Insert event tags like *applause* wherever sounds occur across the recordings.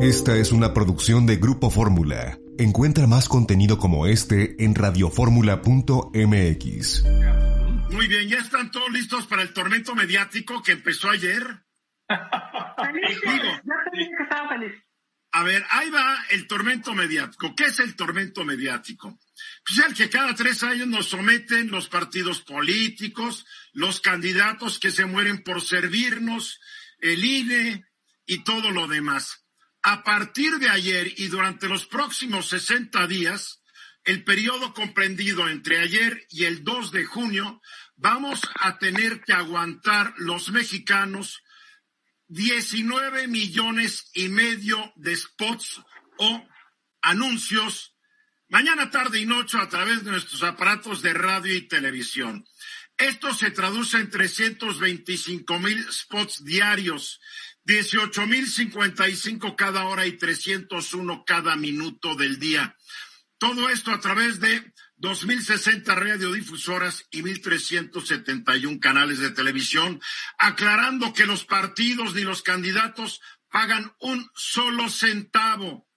Esta es una producción de Grupo Fórmula. Encuentra más contenido como este en radioformula.mx. Muy bien, ¿ya están todos listos para el tormento mediático que empezó ayer? Digo, a ver, ahí va el tormento mediático. ¿Qué es el tormento mediático? Pues el que cada tres años nos someten los partidos políticos, los candidatos que se mueren por servirnos, el INE y todo lo demás. A partir de ayer y durante los próximos 60 días, el periodo comprendido entre ayer y el 2 de junio, vamos a tener que aguantar los mexicanos 19 millones y medio de spots o anuncios mañana, tarde y noche a través de nuestros aparatos de radio y televisión. Esto se traduce en 325 mil spots diarios 18.055 cada hora y 301 cada minuto del día. Todo esto a través de 2.060 radiodifusoras y 1.371 canales de televisión, aclarando que los partidos ni los candidatos pagan un solo centavo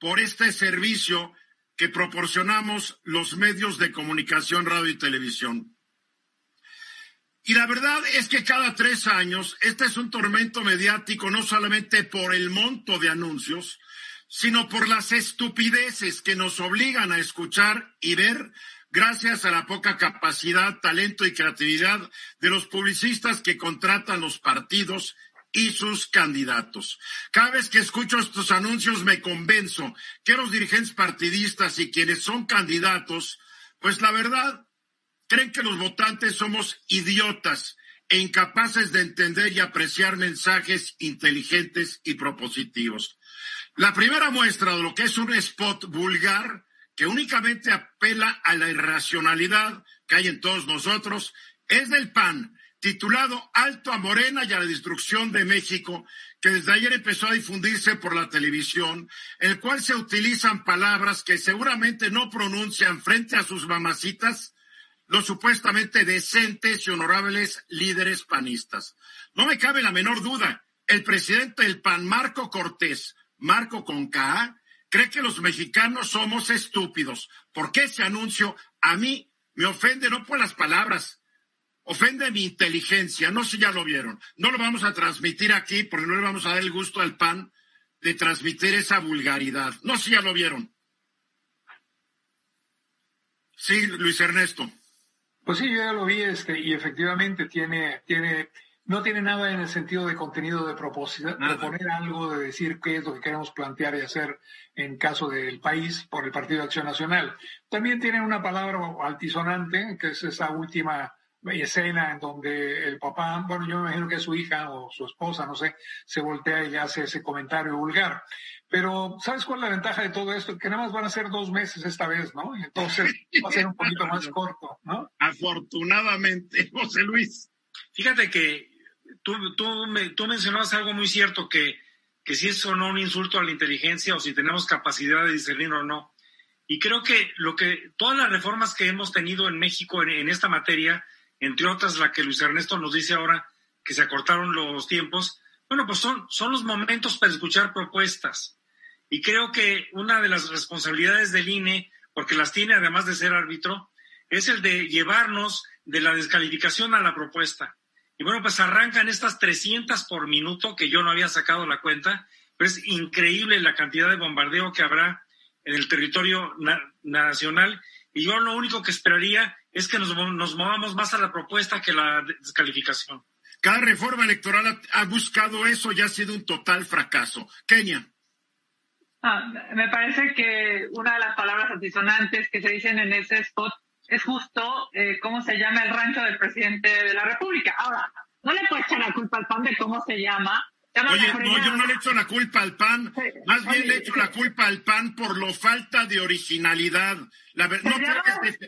por este servicio que proporcionamos los medios de comunicación, radio y televisión. Y la verdad es que cada tres años este es un tormento mediático no solamente por el monto de anuncios, sino por las estupideces que nos obligan a escuchar y ver gracias a la poca capacidad, talento y creatividad de los publicistas que contratan los partidos y sus candidatos. Cada vez que escucho estos anuncios me convenzo que los dirigentes partidistas y quienes son candidatos, pues la verdad creen que los votantes somos idiotas e incapaces de entender y apreciar mensajes inteligentes y propositivos. La primera muestra de lo que es un spot vulgar que únicamente apela a la irracionalidad que hay en todos nosotros es del PAN, titulado Alto a Morena y a la destrucción de México, que desde ayer empezó a difundirse por la televisión, el cual se utilizan palabras que seguramente no pronuncian frente a sus mamacitas, los supuestamente decentes y honorables líderes panistas. No me cabe la menor duda, el presidente del PAN, Marco Cortés, Marco con K, cree que los mexicanos somos estúpidos. porque ese anuncio a mí me ofende no por las palabras, ofende mi inteligencia? No sé si ya lo vieron. No lo vamos a transmitir aquí porque no le vamos a dar el gusto al PAN de transmitir esa vulgaridad. No sé si ya lo vieron. Sí, Luis Ernesto. Pues sí, yo ya lo vi, este, y efectivamente tiene, tiene, no tiene nada en el sentido de contenido de propósito, proponer algo, de decir qué es lo que queremos plantear y hacer en caso del país por el Partido de Acción Nacional. También tiene una palabra altisonante, que es esa última escena en donde el papá, bueno, yo me imagino que es su hija o su esposa, no sé, se voltea y hace ese comentario vulgar. Pero, ¿sabes cuál es la ventaja de todo esto? Que nada más van a ser dos meses esta vez, ¿no? Entonces va a ser un poquito más *laughs* corto, ¿no? Afortunadamente, *laughs* José Luis. Fíjate que tú, tú, me, tú mencionabas algo muy cierto, que, que si es o no un insulto a la inteligencia o si tenemos capacidad de discernir o no. Y creo que lo que todas las reformas que hemos tenido en México en, en esta materia, entre otras la que Luis Ernesto nos dice ahora, que se acortaron los tiempos, bueno, pues son, son los momentos para escuchar propuestas. Y creo que una de las responsabilidades del INE, porque las tiene además de ser árbitro, es el de llevarnos de la descalificación a la propuesta. Y bueno, pues arrancan estas 300 por minuto, que yo no había sacado la cuenta, pero es increíble la cantidad de bombardeo que habrá en el territorio nacional. Y yo lo único que esperaría es que nos, nos movamos más a la propuesta que la descalificación. Cada reforma electoral ha, ha buscado eso y ha sido un total fracaso. Kenia. Ah, me parece que una de las palabras antisonantes que se dicen en ese spot es justo eh, cómo se llama el rancho del presidente de la República. Ahora, no le puedo echar la culpa al PAN de cómo se llama, Oye, no, yo no le echo la culpa al PAN, más bien le echo la culpa al PAN por lo falta de originalidad. La no puedes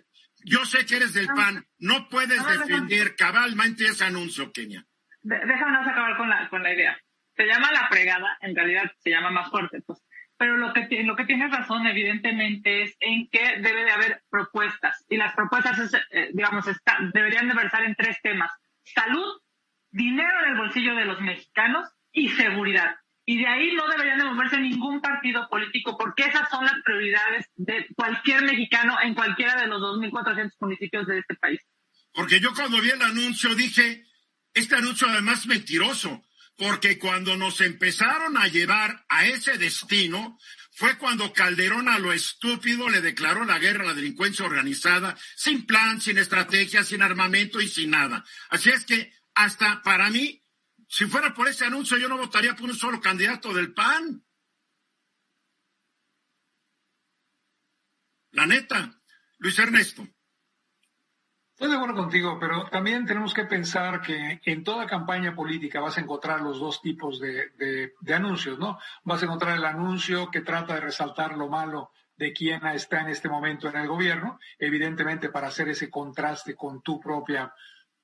yo sé que eres del PAN, no puedes defender cabalmente ese anuncio, Kenia. Déjame acabar con la, con la idea. Se llama la fregada, en realidad se llama más fuerte, pues. Pero lo que, lo que tienes razón, evidentemente, es en que debe de haber propuestas. Y las propuestas, eh, digamos, está, deberían de versar en tres temas. Salud, dinero en el bolsillo de los mexicanos y seguridad. Y de ahí no deberían de moverse ningún partido político porque esas son las prioridades de cualquier mexicano en cualquiera de los 2.400 municipios de este país. Porque yo cuando vi el anuncio dije, este anuncio además mentiroso, porque cuando nos empezaron a llevar a ese destino, fue cuando Calderón a lo estúpido le declaró la guerra a la delincuencia organizada, sin plan, sin estrategia, sin armamento y sin nada. Así es que hasta para mí si fuera por ese anuncio, yo no votaría por un solo candidato del PAN. La neta, Luis Ernesto. Estoy de acuerdo contigo, pero también tenemos que pensar que en toda campaña política vas a encontrar los dos tipos de, anuncios, ¿no? Vas a encontrar el anuncio que trata de resaltar lo malo de quien está en este momento en el gobierno, evidentemente para hacer ese contraste con tu propia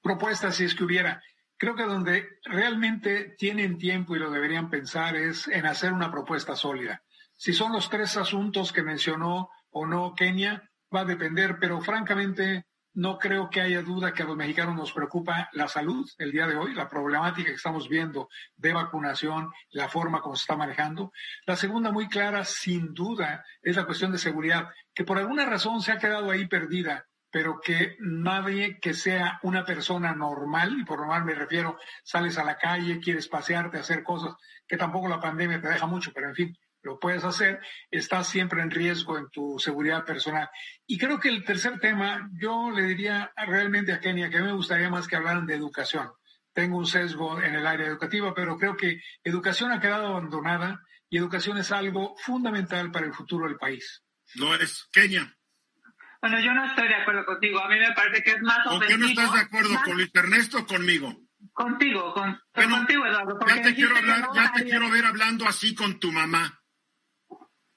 propuesta, si es que hubiera. Creo que donde realmente tienen tiempo y lo deberían pensar es en hacer una propuesta sólida. Si son los tres asuntos que mencionó o no Kenia, va a depender, pero francamente no creo que haya duda que a los mexicanos nos preocupa la salud el día de hoy, la problemática que estamos viendo de vacunación, la forma como se está manejando. La segunda, muy clara, sin duda, es la cuestión de seguridad, que por alguna razón se ha quedado ahí perdida pero que nadie que sea una persona normal, y por normal me refiero, sales a la calle, quieres pasearte, hacer cosas, que tampoco la pandemia te deja mucho, pero en fin, lo puedes hacer, estás siempre en riesgo en tu seguridad personal. Y creo que el tercer tema, yo le diría realmente a Kenia que a mí me gustaría más que hablaran de educación. Tengo un sesgo en el área educativa, pero creo que educación ha quedado abandonada y educación es algo fundamental para el futuro del país. No es Kenia. Bueno, yo no estoy de acuerdo contigo. A mí me parece que es más ¿Con qué no estás de acuerdo? ¿Con Luis Ernesto o conmigo? Contigo, con, contigo, Eduardo. Ya te, quiero, hablar, ya te quiero ver hablando así con tu mamá.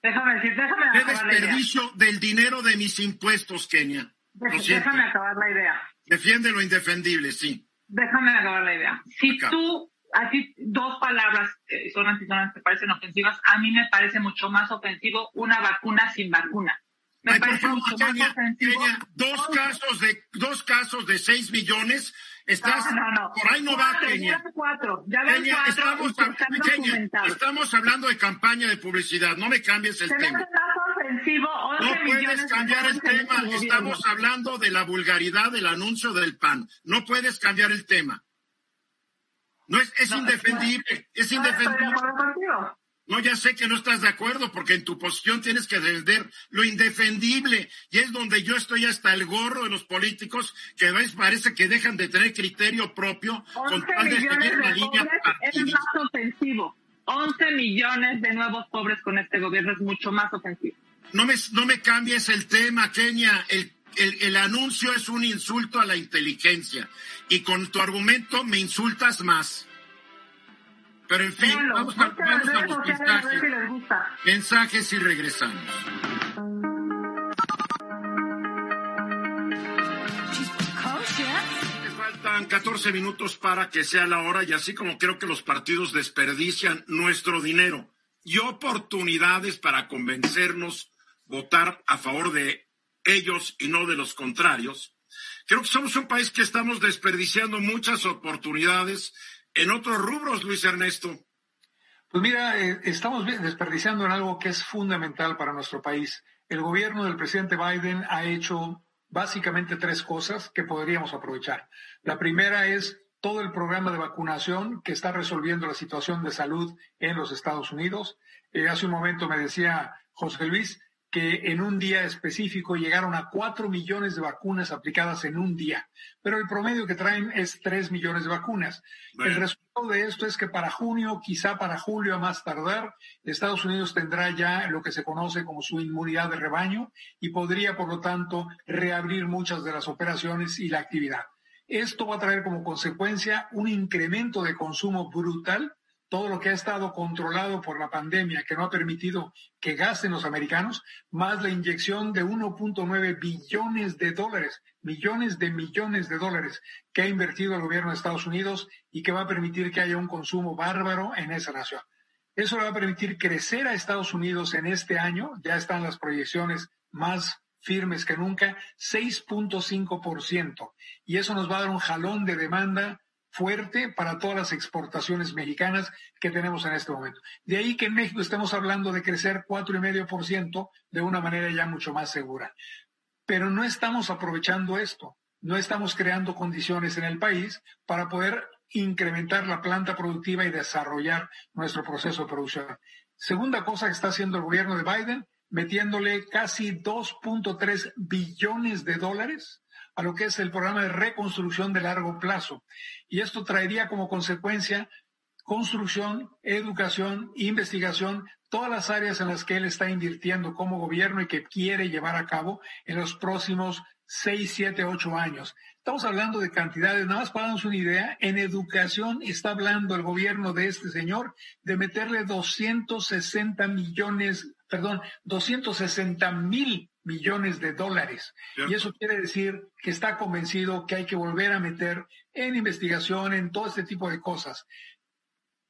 Déjame decir, déjame ¿Qué desperdicio del dinero de mis impuestos, Kenia? déjame acabar la idea. Defiende lo indefendible, sí. Déjame acabar la idea. Si tú, así dos palabras que son antisonantes te parecen ofensivas, a mí me parece mucho más ofensivo una vacuna sin vacuna. Kenia, dos casos de dos casos de seis millones. Estás, no, no, por ahí no va. Ya cuatro, ya Kenia, cuatro estamos, estamos hablando de campaña de publicidad. No me cambies el tema. no puedes cambiar el tema. Estamos hablando de la vulgaridad del anuncio del PAN. No puedes cambiar el tema. No es, es indefendible, es indefendible. No, ya sé que no estás de acuerdo porque en tu posición tienes que defender lo indefendible y es donde yo estoy hasta el gorro de los políticos que ves parece que dejan de tener criterio propio con tal de seguir línea Es más ofensivo. 11 millones de nuevos pobres con este gobierno es mucho más ofensivo. No me, no me cambies el tema, Kenia. El, el, el anuncio es un insulto a la inteligencia y con tu argumento me insultas más. Pero en fin, vamos, a, los mensajes. mensajes y regresamos. faltan 14 minutos para que sea la hora y así como creo que los partidos desperdician nuestro dinero y oportunidades para convencernos votar a favor de ellos y no de los contrarios. Creo que somos un país que estamos desperdiciando muchas oportunidades en otros rubros, Luis Ernesto? Pues mira, eh, estamos desperdiciando en algo que es fundamental para nuestro país. El gobierno del presidente Biden ha hecho básicamente tres cosas que podríamos aprovechar. La primera es todo el programa de vacunación que está resolviendo la situación de salud en los Estados Unidos. Eh, hace un momento me decía José Luis que en un día específico llegaron a cuatro millones de vacunas aplicadas en un día, pero el promedio que traen es tres millones de vacunas. El resultado de esto es que para junio, quizá para julio a más tardar, Estados Unidos tendrá ya lo que se conoce como su inmunidad de rebaño y podría, por lo tanto, reabrir muchas de las operaciones y la actividad. Esto va a traer como consecuencia un incremento de consumo brutal todo lo que ha estado controlado por la pandemia, que no ha permitido que gasten los americanos, más la inyección de 1.9 billones de dólares, millones de millones de dólares que ha invertido el gobierno de Estados Unidos y que va a permitir que haya un consumo bárbaro en esa nación. Eso le va a permitir crecer a Estados Unidos en este año, ya están las proyecciones más firmes que nunca, 6.5%. Y eso nos va a dar un jalón de demanda fuerte para todas las exportaciones mexicanas que tenemos en este momento. De ahí que en México estamos hablando de crecer 4,5% de una manera ya mucho más segura. Pero no estamos aprovechando esto, no estamos creando condiciones en el país para poder incrementar la planta productiva y desarrollar nuestro proceso de producción. Segunda cosa que está haciendo el gobierno de Biden, metiéndole casi 2.3 billones de dólares a lo que es el programa de reconstrucción de largo plazo. Y esto traería como consecuencia construcción, educación, investigación, todas las áreas en las que él está invirtiendo como gobierno y que quiere llevar a cabo en los próximos seis, siete, ocho años. Estamos hablando de cantidades, nada más para darnos una idea, en educación está hablando el gobierno de este señor de meterle 260 millones, perdón, 260 mil millones de dólares. Y eso quiere decir que está convencido que hay que volver a meter en investigación, en todo este tipo de cosas.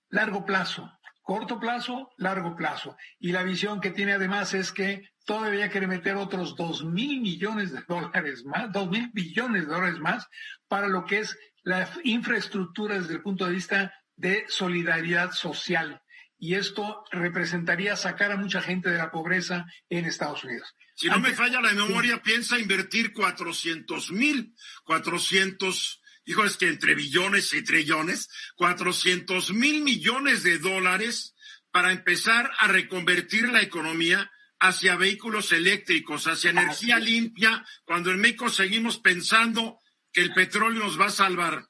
Largo plazo, corto plazo, largo plazo. Y la visión que tiene además es que todavía quiere meter otros dos mil millones de dólares más, dos mil billones de dólares más para lo que es la infraestructura desde el punto de vista de solidaridad social. Y esto representaría sacar a mucha gente de la pobreza en Estados Unidos. Si no me falla la memoria, piensa invertir 400 mil, 400, hijo, es que entre billones y trillones, 400 mil millones de dólares para empezar a reconvertir la economía hacia vehículos eléctricos, hacia energía limpia, cuando en México seguimos pensando que el petróleo nos va a salvar.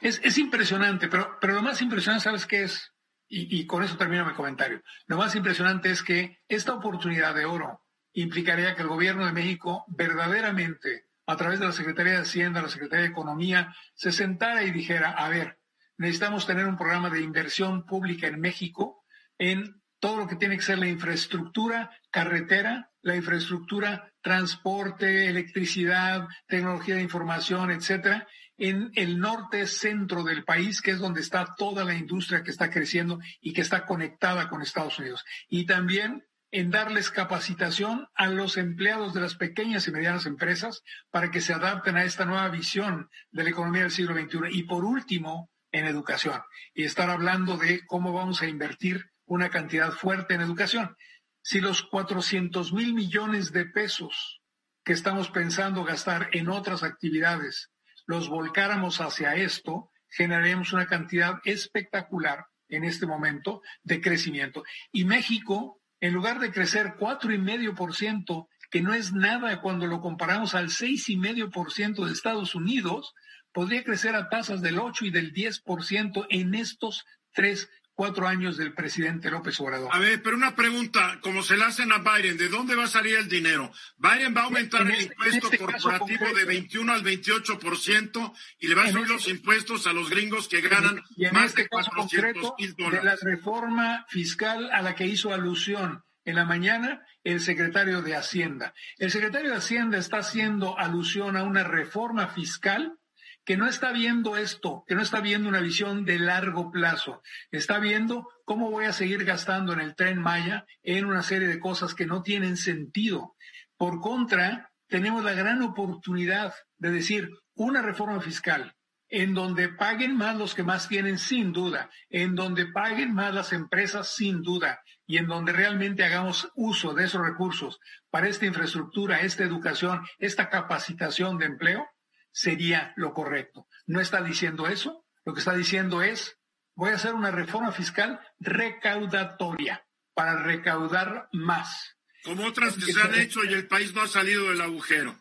Es, impresionante, pero, pero lo más impresionante, ¿sabes qué es? Y, con eso termino mi comentario. Lo más impresionante es que esta oportunidad de oro implicaría que el gobierno de México verdaderamente, a través de la Secretaría de Hacienda, la Secretaría de Economía, se sentara y dijera, a ver, necesitamos tener un programa de inversión pública en México en todo lo que tiene que ser la infraestructura carretera, la infraestructura transporte, electricidad, tecnología de información, etcétera, en el norte centro del país, que es donde está toda la industria que está creciendo y que está conectada con Estados Unidos. Y también en darles capacitación a los empleados de las pequeñas y medianas empresas para que se adapten a esta nueva visión de la economía del siglo XXI. Y por último, en educación. Y estar hablando de cómo vamos a invertir una cantidad fuerte en educación. Si los 400 mil millones de pesos que estamos pensando gastar en otras actividades los volcáramos hacia esto, generaremos una cantidad espectacular en este momento de crecimiento. Y México, en lugar de crecer cuatro y medio por ciento, que no es nada cuando lo comparamos al seis y medio por ciento de Estados Unidos, podría crecer a tasas del 8 y del 10 por ciento en estos tres cuatro años del presidente López Obrador. A ver, pero una pregunta, como se la hacen a Biden, ¿de dónde va a salir el dinero? Biden va a aumentar el este- impuesto este corporativo de 21 al 28% y le va a subir los impuestos a los gringos que ganan más este de 400 mil dólares. De la reforma fiscal a la que hizo alusión en la mañana el secretario de Hacienda. El secretario de Hacienda está haciendo alusión a una reforma fiscal que no está viendo esto, que no está viendo una visión de largo plazo, está viendo cómo voy a seguir gastando en el tren Maya en una serie de cosas que no tienen sentido. Por contra, tenemos la gran oportunidad de decir una reforma fiscal en donde paguen más los que más tienen sin duda, en donde paguen más las empresas sin duda y en donde realmente hagamos uso de esos recursos para esta infraestructura, esta educación, esta capacitación de empleo, sería lo correcto. No está diciendo eso, lo que está diciendo es, voy a hacer una reforma fiscal recaudatoria para recaudar más. Como otras que se han hecho y el país no ha salido del agujero.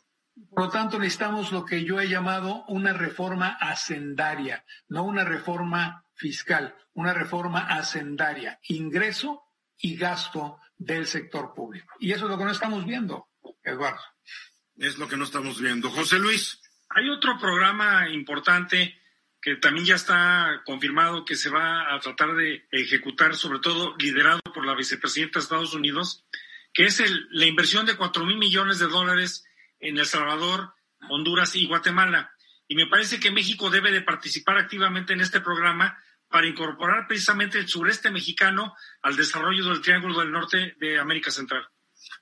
Por lo tanto, necesitamos lo que yo he llamado una reforma hacendaria, no una reforma fiscal, una reforma hacendaria, ingreso y gasto del sector público. Y eso es lo que no estamos viendo, Eduardo. Es lo que no estamos viendo. José Luis. Hay otro programa importante que también ya está confirmado que se va a tratar de ejecutar, sobre todo liderado por la vicepresidenta de Estados Unidos, que es la inversión de 4 mil millones de dólares en El Salvador, Honduras y Guatemala. Y me parece que México debe de participar activamente en este programa para incorporar precisamente el sureste mexicano al desarrollo del Triángulo del Norte de América Central.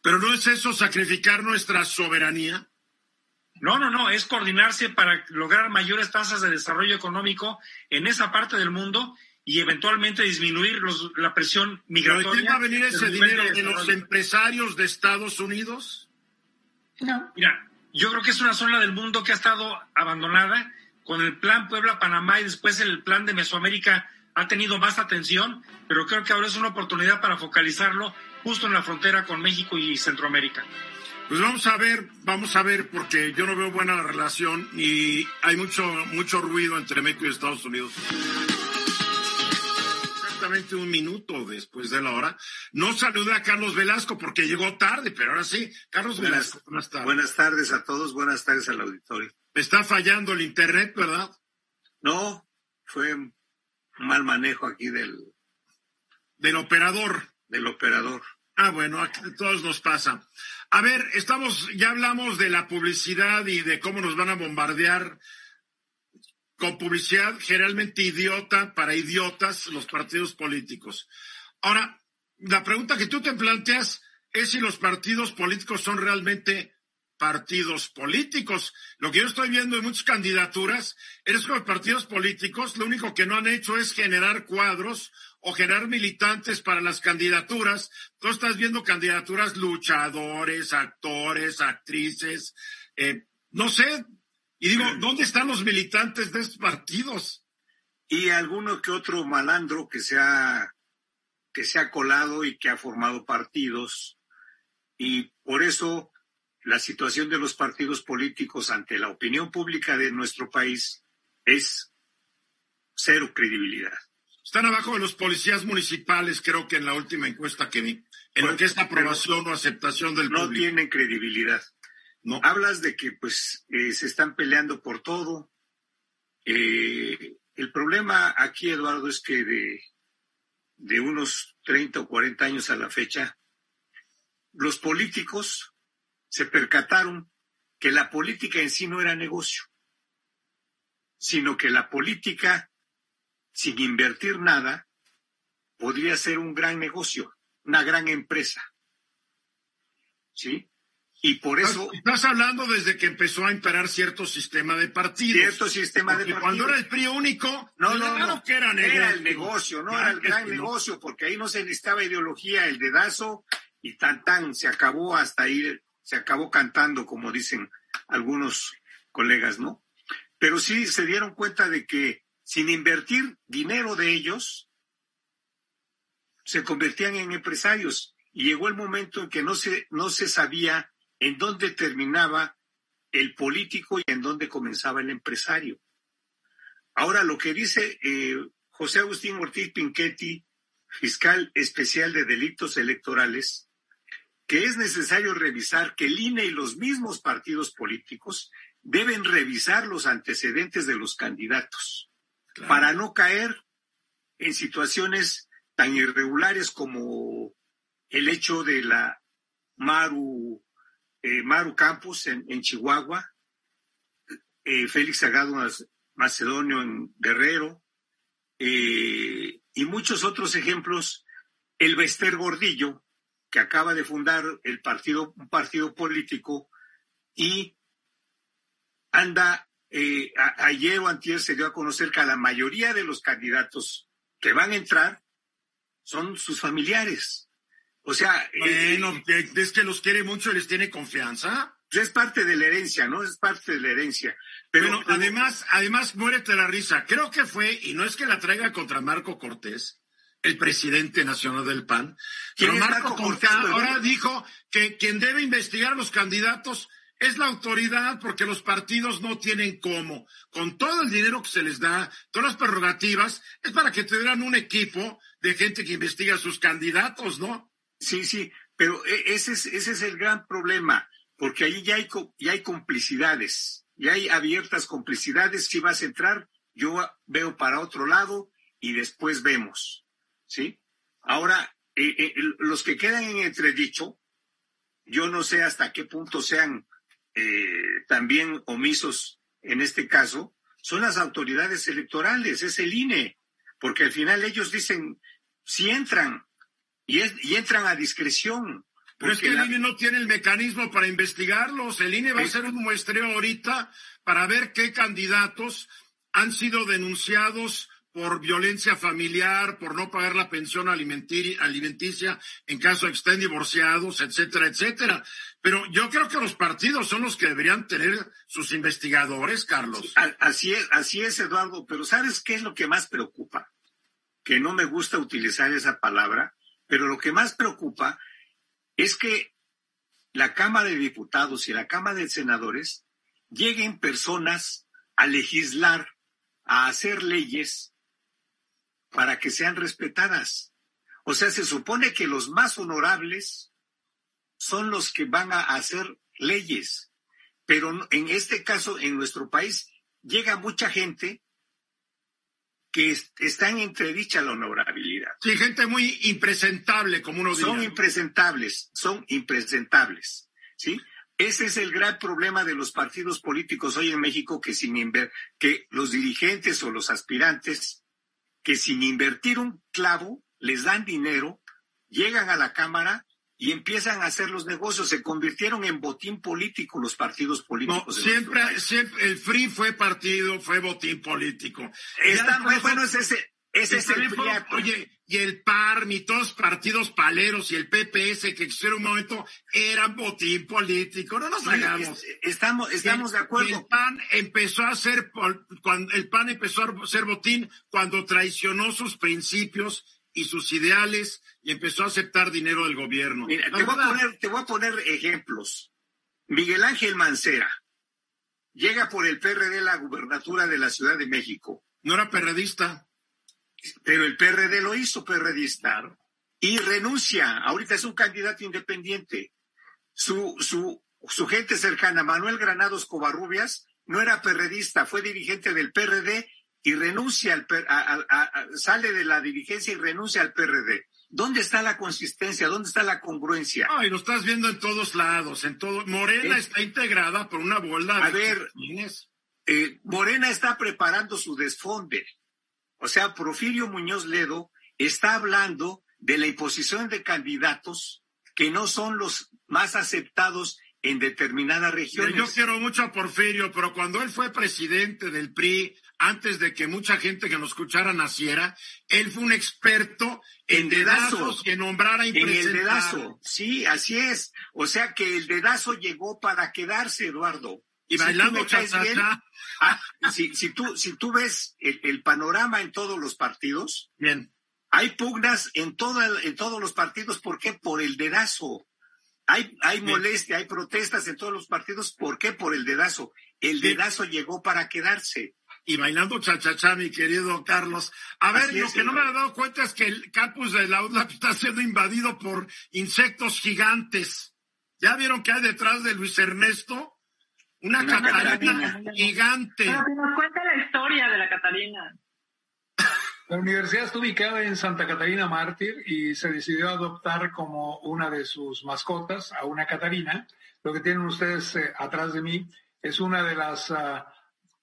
Pero no es eso sacrificar nuestra soberanía. No, no, no, es coordinarse para lograr mayores tasas de desarrollo económico en esa parte del mundo y eventualmente disminuir la presión migratoria. ¿Pero va a venir ese dinero de los empresarios de Estados Unidos? No. Mira, yo creo que es una zona del mundo que ha estado abandonada. Con el plan Puebla-Panamá y después el plan de Mesoamérica ha tenido más atención, pero creo que ahora es una oportunidad para focalizarlo justo en la frontera con México y Centroamérica. Pues vamos a ver, vamos a ver, porque yo no veo buena la relación y hay mucho, mucho ruido entre México y Estados Unidos. Exactamente un minuto después de la hora. No saludé a Carlos Velasco porque llegó tarde, pero ahora sí. Carlos Velasco, buenas tardes. Buenas tardes a todos, buenas tardes al auditorio. Está fallando el internet, ¿verdad? No, fue un mal manejo aquí del... Del operador. Del operador. Ah, bueno, a todos nos pasa. A ver, estamos, ya hablamos de la publicidad y de cómo nos van a bombardear con publicidad generalmente idiota para idiotas los partidos políticos. Ahora, la pregunta que tú te planteas es si los partidos políticos son realmente partidos políticos. Lo que yo estoy viendo en muchas candidaturas es que los partidos políticos lo único que no han hecho es generar cuadros o generar militantes para las candidaturas. Tú estás viendo candidaturas luchadores, actores, actrices, eh, no sé. Y digo, ¿dónde están los militantes de estos partidos? Y alguno que otro malandro que se ha, que se ha colado y que ha formado partidos. Y por eso la situación de los partidos políticos ante la opinión pública de nuestro país es cero credibilidad. Están abajo de los policías municipales, creo que en la última encuesta que vi, en lo que es aprobación o aceptación del no tienen credibilidad. No. Hablas de que pues eh, se están peleando por todo. Eh, el problema aquí, Eduardo, es que de, de unos 30 o 40 años a la fecha, los políticos se percataron que la política en sí no era negocio, sino que la política sin invertir nada, podría ser un gran negocio, una gran empresa. ¿Sí? Y por eso. Estás hablando desde que empezó a imperar cierto sistema de partidos. Cierto sistema de partidos. Cuando era el PRI único, no, no, no, que era, negocio. era el negocio, no era el gran negocio, porque ahí no se necesitaba ideología, el dedazo y tan tan, se acabó hasta ahí, se acabó cantando, como dicen algunos colegas, ¿no? Pero sí se dieron cuenta de que sin invertir dinero de ellos, se convertían en empresarios. Y llegó el momento en que no se, no se sabía en dónde terminaba el político y en dónde comenzaba el empresario. Ahora, lo que dice eh, José Agustín Ortiz Pinchetti, fiscal especial de delitos electorales, que es necesario revisar que el INE y los mismos partidos políticos deben revisar los antecedentes de los candidatos para no caer en situaciones tan irregulares como el hecho de la Maru, eh, Maru Campos en, Chihuahua, eh, Félix Sagado Macedonio en Guerrero, eh, y muchos otros ejemplos, el Bester Gordillo, que acaba de fundar el partido, un partido político y anda eh, ayer o antier se dio a conocer que la mayoría de los candidatos que van a entrar son sus familiares. O sea, eh, es que los quiere mucho y les tiene confianza. Es parte de la herencia, ¿no? Es parte de la herencia. Pero además, además, muérete la risa. Creo que fue, y no es que la traiga contra Marco Cortés, el presidente nacional del PAN, pero Marco ahora dijo que quien debe investigar a los candidatos es la autoridad porque los partidos no tienen cómo. Con todo el dinero que se les da, todas las prerrogativas, es para que tuvieran un equipo de gente que investiga a sus candidatos, ¿no? Sí, sí, pero e, ese es, ese es el gran problema, porque ahí ya hay, ya hay complicidades, ya hay abiertas complicidades. Si vas a entrar, yo veo para otro lado y después vemos, ¿sí? Ahora, eh, eh, los que quedan en entredicho, yo no sé hasta qué punto sean eh, también omisos en este caso, son las autoridades electorales, es el INE, porque al final ellos dicen, si entran, y, y entran a discreción. Pero es que el INE no tiene el mecanismo para investigarlos. El INE va a hacer un muestreo ahorita para ver qué candidatos han sido denunciados por violencia familiar, por no pagar la pensión alimenticia en caso de que estén divorciados, etcétera, etcétera. Pero yo creo que los partidos son los que deberían tener sus investigadores, Carlos. Así es, así es, Eduardo. Pero ¿sabes qué es lo que más preocupa? Que no me gusta utilizar esa palabra, pero lo que más preocupa es que la Cámara de Diputados y la Cámara de Senadores lleguen personas a legislar, a hacer leyes para que sean respetadas. O sea, se supone que los más honorables son los que van a hacer leyes, pero en este caso, en nuestro país, llega mucha gente que está en entredicha la honorabilidad. Sí, gente muy impresentable, como uno dice. Son impresentables, son impresentables, ¿sí? Ese es el gran problema de los partidos políticos hoy en México, que sin que los dirigentes o los aspirantes que sin invertir un clavo les dan dinero, llegan a la Cámara y empiezan a hacer los negocios. Se convirtieron en botín político los partidos políticos. siempre, siempre, el FRI fue partido, fue botín político. Está, bueno, es ese, ese es el Oye, y el PARM y todos los partidos paleros y el PPS que existieron un momento eran botín político. No nos hagamos. Estamos, estamos de acuerdo. El PAN empezó a ser, cuando el PAN empezó a ser botín cuando traicionó sus principios y sus ideales y empezó a aceptar dinero del gobierno. Mira, te voy, a poner, te voy a poner ejemplos. Miguel Ángel Mancera llega por el PRD a la gubernatura de la Ciudad de México. No era perredista. Pero el PRD lo hizo PRDista y renuncia. Ahorita es un candidato independiente. Su, su, su gente cercana, Manuel Granados Covarrubias, no era perredista, fue dirigente del PRD y renuncia al sale de la dirigencia y renuncia al PRD. ¿Dónde está la consistencia? ¿Dónde está la congruencia? Ay, lo estás viendo en todos lados, en todo. Morena está integrada por una bola de. A ver, eh, Morena está preparando su desfonde. O sea, Porfirio Muñoz Ledo está hablando de la imposición de candidatos que no son los más aceptados en determinadas regiones. Yo quiero mucho a Porfirio, pero cuando él fue presidente del PRI, antes de que mucha gente que nos escuchara naciera, él fue un experto en, dedazos, que nombrara En el dedazo, sí, así es. O sea que el dedazo llegó para quedarse, Eduardo. Y bailando cha, ah, si, si, tú, si tú ves el, panorama en todos los partidos, bien. hay pugnas en, en todos los partidos. ¿Por qué? Por el dedazo. Hay, hay molestia, hay protestas en todos los partidos. ¿Por qué? Por el dedazo. El dedazo llegó para quedarse. Y bailando cha-cha-cha, mi querido Carlos. A ver, lo que no me he dado cuenta es que el campus de la UDLAP está siendo invadido por insectos gigantes. ¿Ya vieron qué hay detrás de Luis Ernesto? Una, Catarina, gigante. Pero nos cuenta la historia de la Catarina. La universidad está ubicada en Santa Catarina Mártir y se decidió adoptar como una de sus mascotas a una Catarina. Lo que tienen ustedes eh, atrás de mí es una de las ah,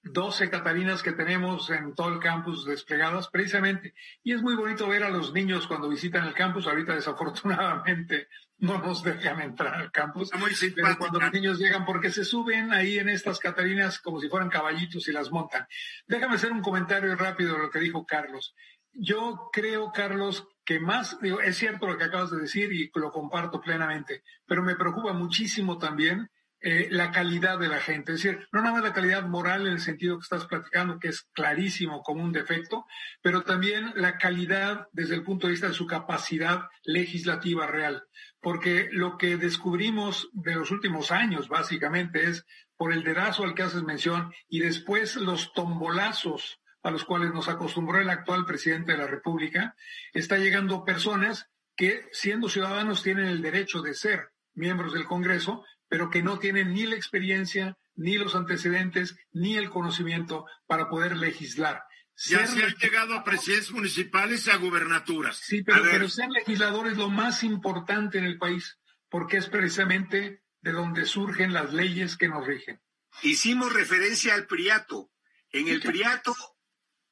12 Catarinas que tenemos en todo el campus desplegadas precisamente. Y es muy bonito ver a los niños cuando visitan el campus. Ahorita desafortunadamente *laughs* no nos dejan entrar al campus. Pero cuando los niños llegan porque se suben ahí en estas Catarinas como si fueran caballitos y las montan. Déjame hacer un comentario rápido de lo que dijo Carlos. Yo creo, Carlos, que más, digo, es cierto lo que acabas de decir y lo comparto plenamente, pero me preocupa muchísimo también eh, la calidad de la gente. Es decir, no nada más la calidad moral en el sentido que estás platicando, que es clarísimo como un defecto, pero también la calidad desde el punto de vista de su capacidad legislativa real. Porque lo que descubrimos de los últimos años, básicamente, es por el dedazo al que haces mención y después los tombolazos a los cuales nos acostumbró el actual presidente de la República, está llegando personas que, siendo ciudadanos, tienen el derecho de ser miembros del Congreso, pero que no tienen ni la experiencia, ni los antecedentes, ni el conocimiento para poder legislar. Ya se han llegado a presidencias municipales y a gubernaturas. Sí, pero, pero ser legislador es lo más importante en el país, porque es precisamente de donde surgen las leyes que nos rigen. Hicimos referencia al Priato. En el Priato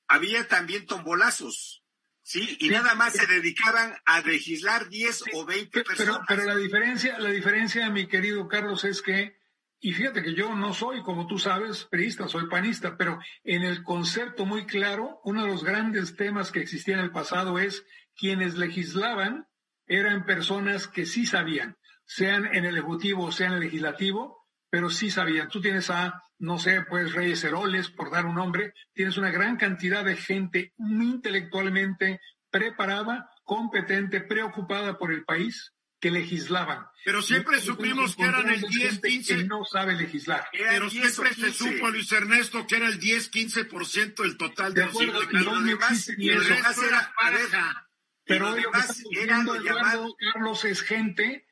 había también tombolazos, ¿sí? Y nada más se dedicaban a legislar 10 o 20 personas. Pero, la diferencia, la diferencia, mi querido Carlos, es que, y fíjate que yo no soy, como tú sabes, priista, soy panista, pero en el concepto muy claro, uno de los grandes temas que existía en el pasado es quienes legislaban eran personas que sí sabían, sean en el Ejecutivo o sean en el Legislativo, pero sí sabían. Tú tienes a, no sé, pues Reyes Heroles, por dar un nombre, tienes una gran cantidad de gente intelectualmente preparada, competente, preocupada por el país, que legislaban. Pero siempre supimos que eran el 10, 15. Que no sabe legislaar. Pero siempre se supo, Luis Ernesto, que era el 10, 15% del total de, de acuerdo, y no existe ni eso. Era pareja. Pero hoy lo que Eduardo, Carlos, es gente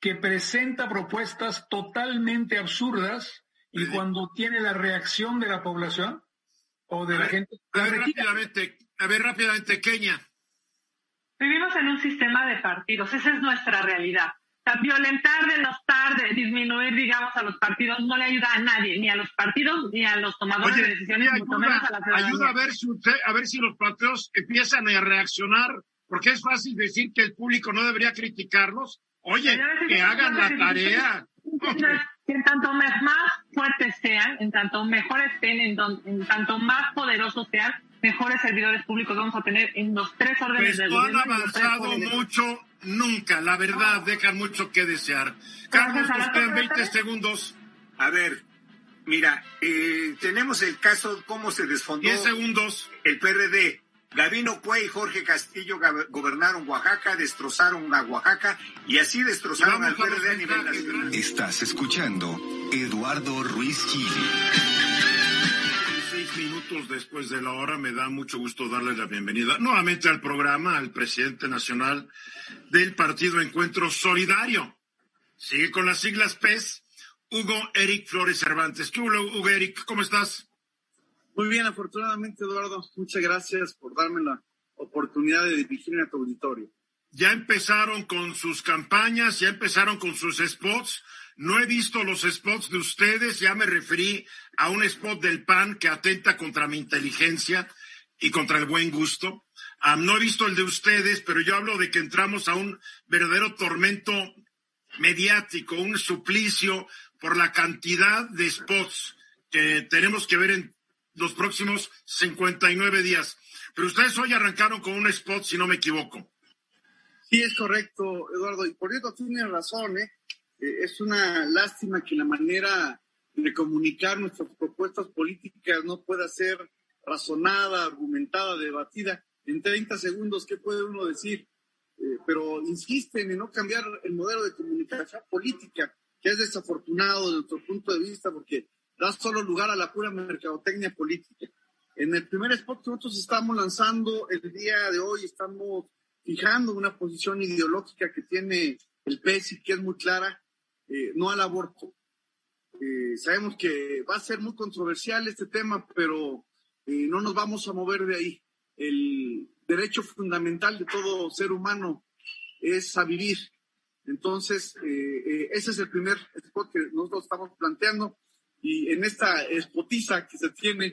que presenta propuestas totalmente absurdas y cuando tiene la reacción de la población o de la gente. A ver, rápidamente, a ver, rápidamente, Kenia. Vivimos en un sistema de partidos, esa es nuestra realidad. violentar, denostar, de disminuir, digamos, a los partidos no le ayuda a nadie, ni a los partidos, ni a los tomadores de decisiones, ayuda, menos a la Ayuda a ver, si usted, a ver si los partidos empiezan a reaccionar, porque es fácil decir que el público no debería criticarlos, Oye, que hagan la tarea. *laughs* En tanto más fuertes sean, en tanto mejor estén, en, tanto más poderosos sean, mejores servidores públicos vamos a tener en los tres órdenes pues no han avanzado mucho nunca, la verdad, dejan mucho que desear. Carlos, nos quedan 20 segundos. A ver, mira, eh, tenemos el caso, cómo se desfondó. 10 segundos. El PRD Gabino Cue y Jorge Castillo gobernaron Oaxaca, destrozaron a Oaxaca y así destrozaron al PRD a nivel nacional. Estás escuchando Eduardo Ruiz Gil. Seis minutos después de la hora me da mucho gusto darle la bienvenida nuevamente al programa al presidente nacional del Partido Encuentro Solidario. Sigue con las siglas PES, Hugo Eric Flores Cervantes. ¿Qué hubo, Hugo Eric? ¿Cómo estás? Muy bien, afortunadamente, Eduardo. Muchas gracias por darme la oportunidad de dirigirme a tu auditorio. Ya empezaron con sus campañas, ya empezaron con sus spots. No he visto los spots de ustedes, ya me referí a un spot del PAN que atenta contra mi inteligencia y contra el buen gusto. no he visto el de ustedes, pero yo hablo de que entramos a un verdadero tormento mediático, un suplicio por la cantidad de spots que tenemos que ver en los próximos 59 días. Pero ustedes hoy arrancaron con un spot, si no me equivoco. Sí, es correcto, Eduardo. Y por cierto, tienes razón, ¿eh? ¿eh? Es una lástima que la manera de comunicar nuestras propuestas políticas no pueda ser razonada, argumentada, debatida. En 30 segundos, ¿qué puede uno decir? Eh, pero insisten en no cambiar el modelo de comunicación política, que es desafortunado desde nuestro punto de vista, porque da solo lugar a la pura mercadotecnia política. En el primer spot que nosotros estamos lanzando el día de hoy, estamos fijando una posición ideológica que tiene el PES que es muy clara, eh, no al aborto. Eh, sabemos que va a ser muy controversial este tema, pero eh, no nos vamos a mover de ahí. El derecho fundamental de todo ser humano es a vivir. Entonces, ese es el primer spot que nosotros estamos planteando y en esta espotiza que se tiene,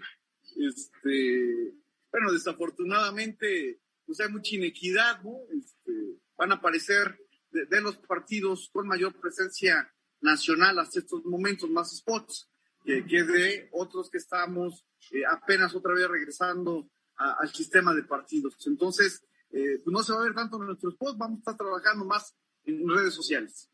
este, bueno, desafortunadamente, pues hay mucha inequidad, ¿no? Este, van a aparecer de, los partidos con mayor presencia nacional hasta estos momentos más spots que, de otros que estamos eh, apenas otra vez regresando al sistema de partidos. Entonces, eh, pues no se va a ver tanto en nuestros spots, vamos a estar trabajando más en redes sociales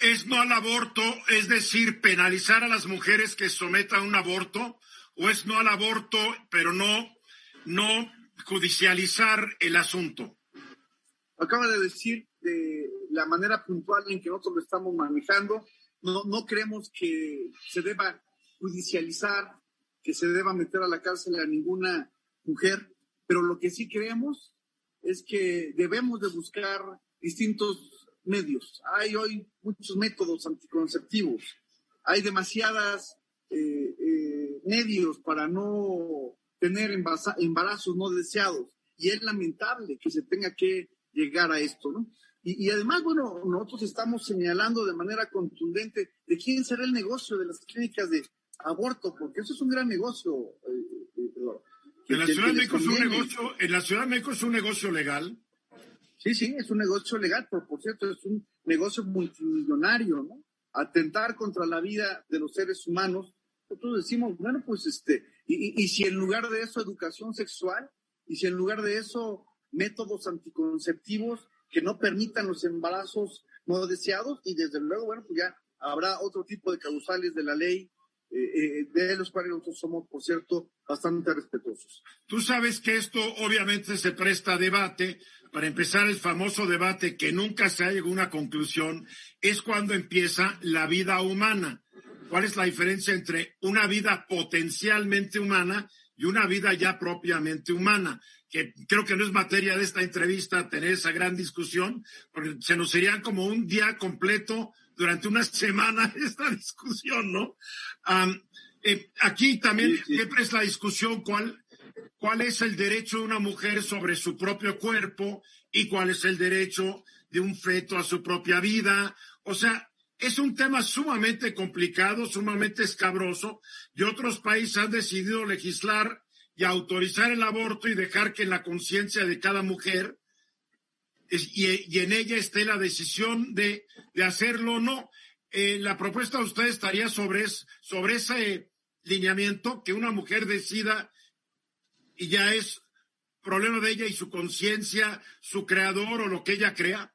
es no al aborto, es decir, penalizar a las mujeres que sometan un aborto, o es no al aborto, pero no, no judicializar el asunto. Acaba de decir de la manera puntual en que nosotros lo estamos manejando. No, no creemos que se deba judicializar, que se deba meter a la cárcel a ninguna mujer, pero lo que sí creemos es que debemos de buscar distintos medios. Hay hoy muchos métodos anticonceptivos. Hay demasiadas eh, eh, medios para no tener embarazos no deseados. Y es lamentable que se tenga que llegar a esto, ¿no? Y, además, bueno, nosotros estamos señalando de manera contundente de quién será el negocio de las clínicas de aborto, porque eso es un gran negocio. en, la Ciudad de México es un negocio en la Ciudad de México es un negocio legal. Sí, sí, es un negocio legal, pero por cierto es un negocio multimillonario, ¿no? Atentar contra la vida de los seres humanos. Nosotros decimos, bueno, pues este, y, y si en lugar de eso educación sexual, y si en lugar de eso métodos anticonceptivos que no permitan los embarazos no deseados, y desde luego, bueno, pues ya habrá otro tipo de causales de la ley eh, eh, de los cuales nosotros somos, por cierto, bastante respetuosos. Tú sabes que esto obviamente se presta a debate. Para empezar, el famoso debate que nunca se ha llegado a una conclusión es cuando empieza la vida humana. ¿Cuál es la diferencia entre una vida potencialmente humana y una vida ya propiamente humana? Que creo que no es materia de esta entrevista tener esa gran discusión, porque se nos sería como un día completo durante una *laughs* semana esta discusión, ¿no? Eh, aquí también siempre es la discusión cuál, cuál es el derecho de una mujer sobre su propio cuerpo y cuál es el derecho de un feto a su propia vida. O sea, es un tema sumamente complicado, sumamente escabroso, y otros países han decidido legislar y autorizar el aborto y dejar que en la conciencia de cada mujer y, en ella esté la decisión de, hacerlo o no. Eh, la propuesta de ustedes estaría sobre, sobre ese lineamiento, que una mujer decida y ya es problema de ella y su conciencia, su creador o lo que ella crea.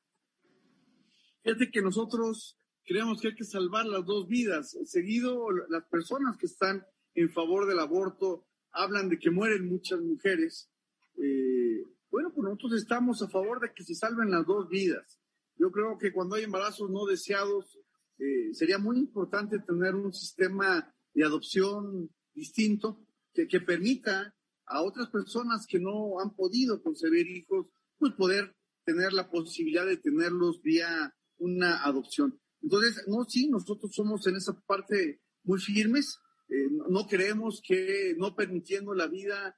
Fíjate que nosotros creemos que hay que salvar las dos vidas. Seguido, las personas que están en favor del aborto hablan de que mueren muchas mujeres. Eh, bueno, pues nosotros estamos a favor de que se salven las dos vidas. Yo creo que cuando hay embarazos no deseados, eh, sería muy importante tener un sistema de adopción distinto que, permita a otras personas que no han podido concebir hijos, pues poder tener la posibilidad de tenerlos vía una adopción. Entonces, no, sí, nosotros somos en esa parte muy firmes. Eh, no creemos que no permitiendo la vida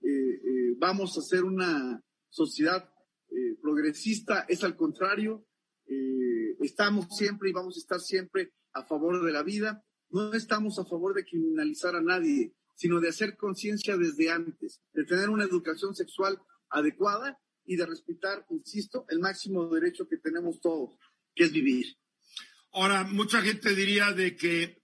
eh, eh, vamos a ser una sociedad eh, progresista, es al contrario, estamos siempre y vamos a estar siempre a favor de la vida, no estamos a favor de criminalizar a nadie, sino de hacer conciencia desde antes, de tener una educación sexual adecuada y de respetar, insisto, el máximo derecho que tenemos todos, que es vivir. Ahora, mucha gente diría de que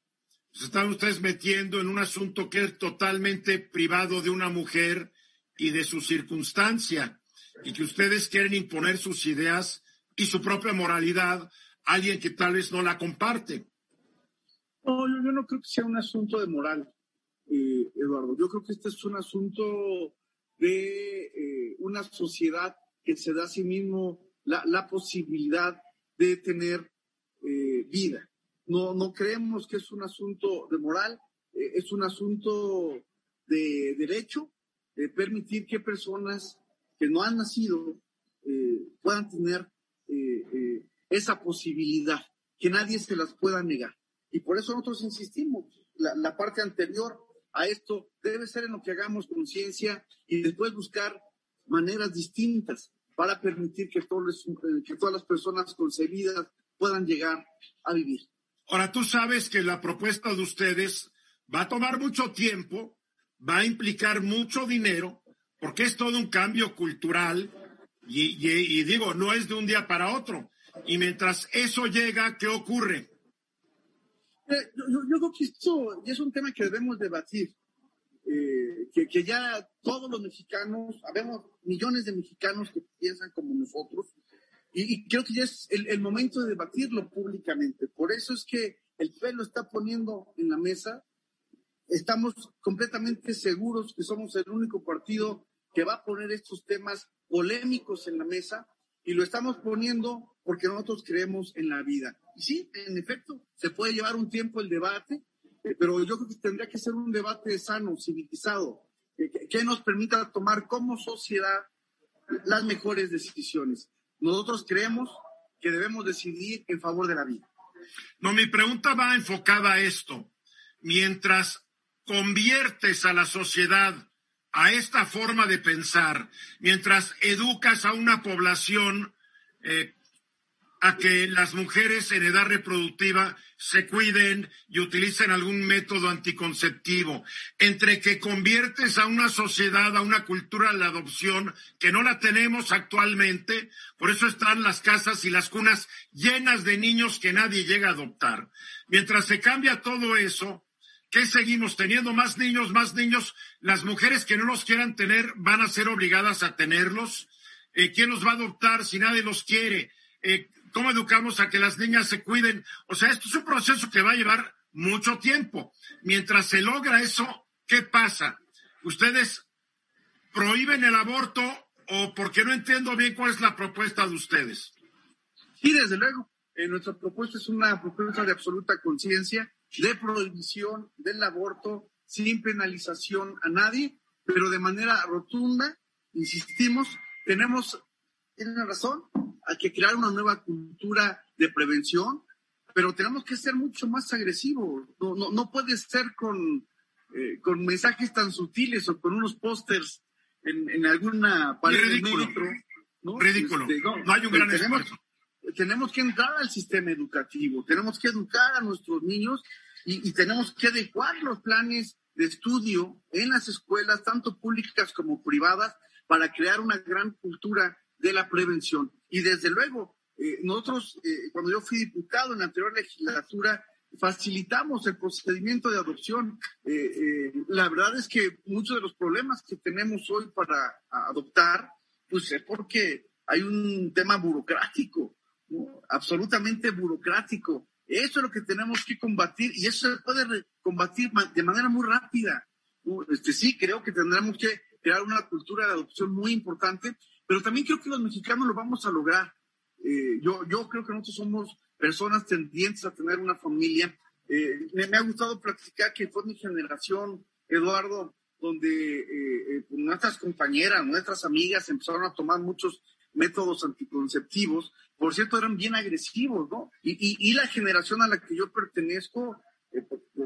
se están ustedes metiendo en un asunto que es totalmente privado de una mujer y de su circunstancia, y que ustedes quieren imponer sus ideas y su propia moralidad a alguien que tal vez no la comparte. No, yo, no creo que sea un asunto de moral, eh, Eduardo. Yo creo que este es un asunto de eh, una sociedad que se da a sí mismo la, posibilidad de tener eh, vida. No, no creemos que es un asunto de moral, es un asunto de derecho, de permitir que personas que no han nacido puedan tener esa posibilidad, que nadie se las pueda negar. Y por eso nosotros insistimos, la parte anterior a esto debe ser en lo que hagamos conciencia y después buscar maneras distintas para permitir que, todos, que todas las personas concebidas puedan llegar a vivir. Ahora, tú sabes que la propuesta de ustedes va a tomar mucho tiempo, va a implicar mucho dinero, porque es todo un cambio cultural y, digo, no es de un día para otro. Y mientras eso llega, ¿qué ocurre? Eh, yo, creo que esto es un tema que debemos debatir. Eh, que, ya todos los mexicanos, habemos millones de mexicanos que piensan como nosotros, y, creo que ya es el, momento de debatirlo públicamente. Por eso es que el PEN lo está poniendo en la mesa. Estamos completamente seguros que somos el único partido que va a poner estos temas polémicos en la mesa y lo estamos poniendo porque nosotros creemos en la vida. Y sí, en efecto, se puede llevar un tiempo el debate, eh, pero yo creo que tendría que ser un debate sano, civilizado, que nos permita tomar como sociedad las mejores decisiones. Nosotros creemos que debemos decidir en favor de la vida. No, mi pregunta va enfocada a esto. mientras conviertes a la sociedad a esta forma de pensar, mientras educas a una población eh, a que las mujeres en edad reproductiva se cuiden y utilicen algún método anticonceptivo, entre que conviertes a una sociedad, a una cultura de la adopción que no la tenemos actualmente, por eso están las casas y las cunas llenas de niños que nadie llega a adoptar. Mientras se cambia todo eso, ¿qué seguimos teniendo? Más niños, más niños. Las mujeres que no los quieran tener van a ser obligadas a tenerlos. Eh, ¿Quién los va a adoptar si nadie los quiere? Eh, ¿Cómo educamos a que las niñas se cuiden? O sea, esto es un proceso que va a llevar mucho tiempo. Mientras se logra eso, ¿qué pasa? ¿Ustedes prohíben el aborto o porque no entiendo bien cuál es la propuesta de ustedes? Sí, desde luego. Eh, nuestra propuesta es una propuesta de absoluta conciencia, de prohibición del aborto sin penalización a nadie, pero de manera rotunda, insistimos, tenemos, tienen razón, hay que crear una nueva cultura de prevención, pero tenemos que ser mucho más agresivos. No, no, no puede ser con, eh, con mensajes tan sutiles o con unos pósters en, en, alguna pared ridículo. ¿no? Ridículo. Este, no, no, hay un gran tenemos, tenemos que entrar al sistema educativo, tenemos que educar a nuestros niños y, y tenemos que adecuar los planes de estudio en las escuelas, tanto públicas como privadas, para crear una gran cultura de la prevención. Y desde luego, eh, nosotros, eh, cuando yo fui diputado en la anterior legislatura, facilitamos el procedimiento de adopción. Eh, la verdad es que muchos de los problemas que tenemos hoy para adoptar, pues es porque hay un tema burocrático, absolutamente burocrático. Eso es lo que tenemos que combatir y eso se puede combatir de manera muy rápida. Este, sí, creo que tendremos que crear una cultura de adopción muy importante, pero también creo que los mexicanos lo vamos a lograr. Eh, yo, yo creo que nosotros somos personas tendientes a tener una familia. Eh, me, ha gustado platicar que fue mi generación, Eduardo, donde eh, pues nuestras compañeras, nuestras amigas empezaron a tomar muchos métodos anticonceptivos. Por cierto, eran bien agresivos, ¿no? Y, y, y la generación a la que yo pertenezco,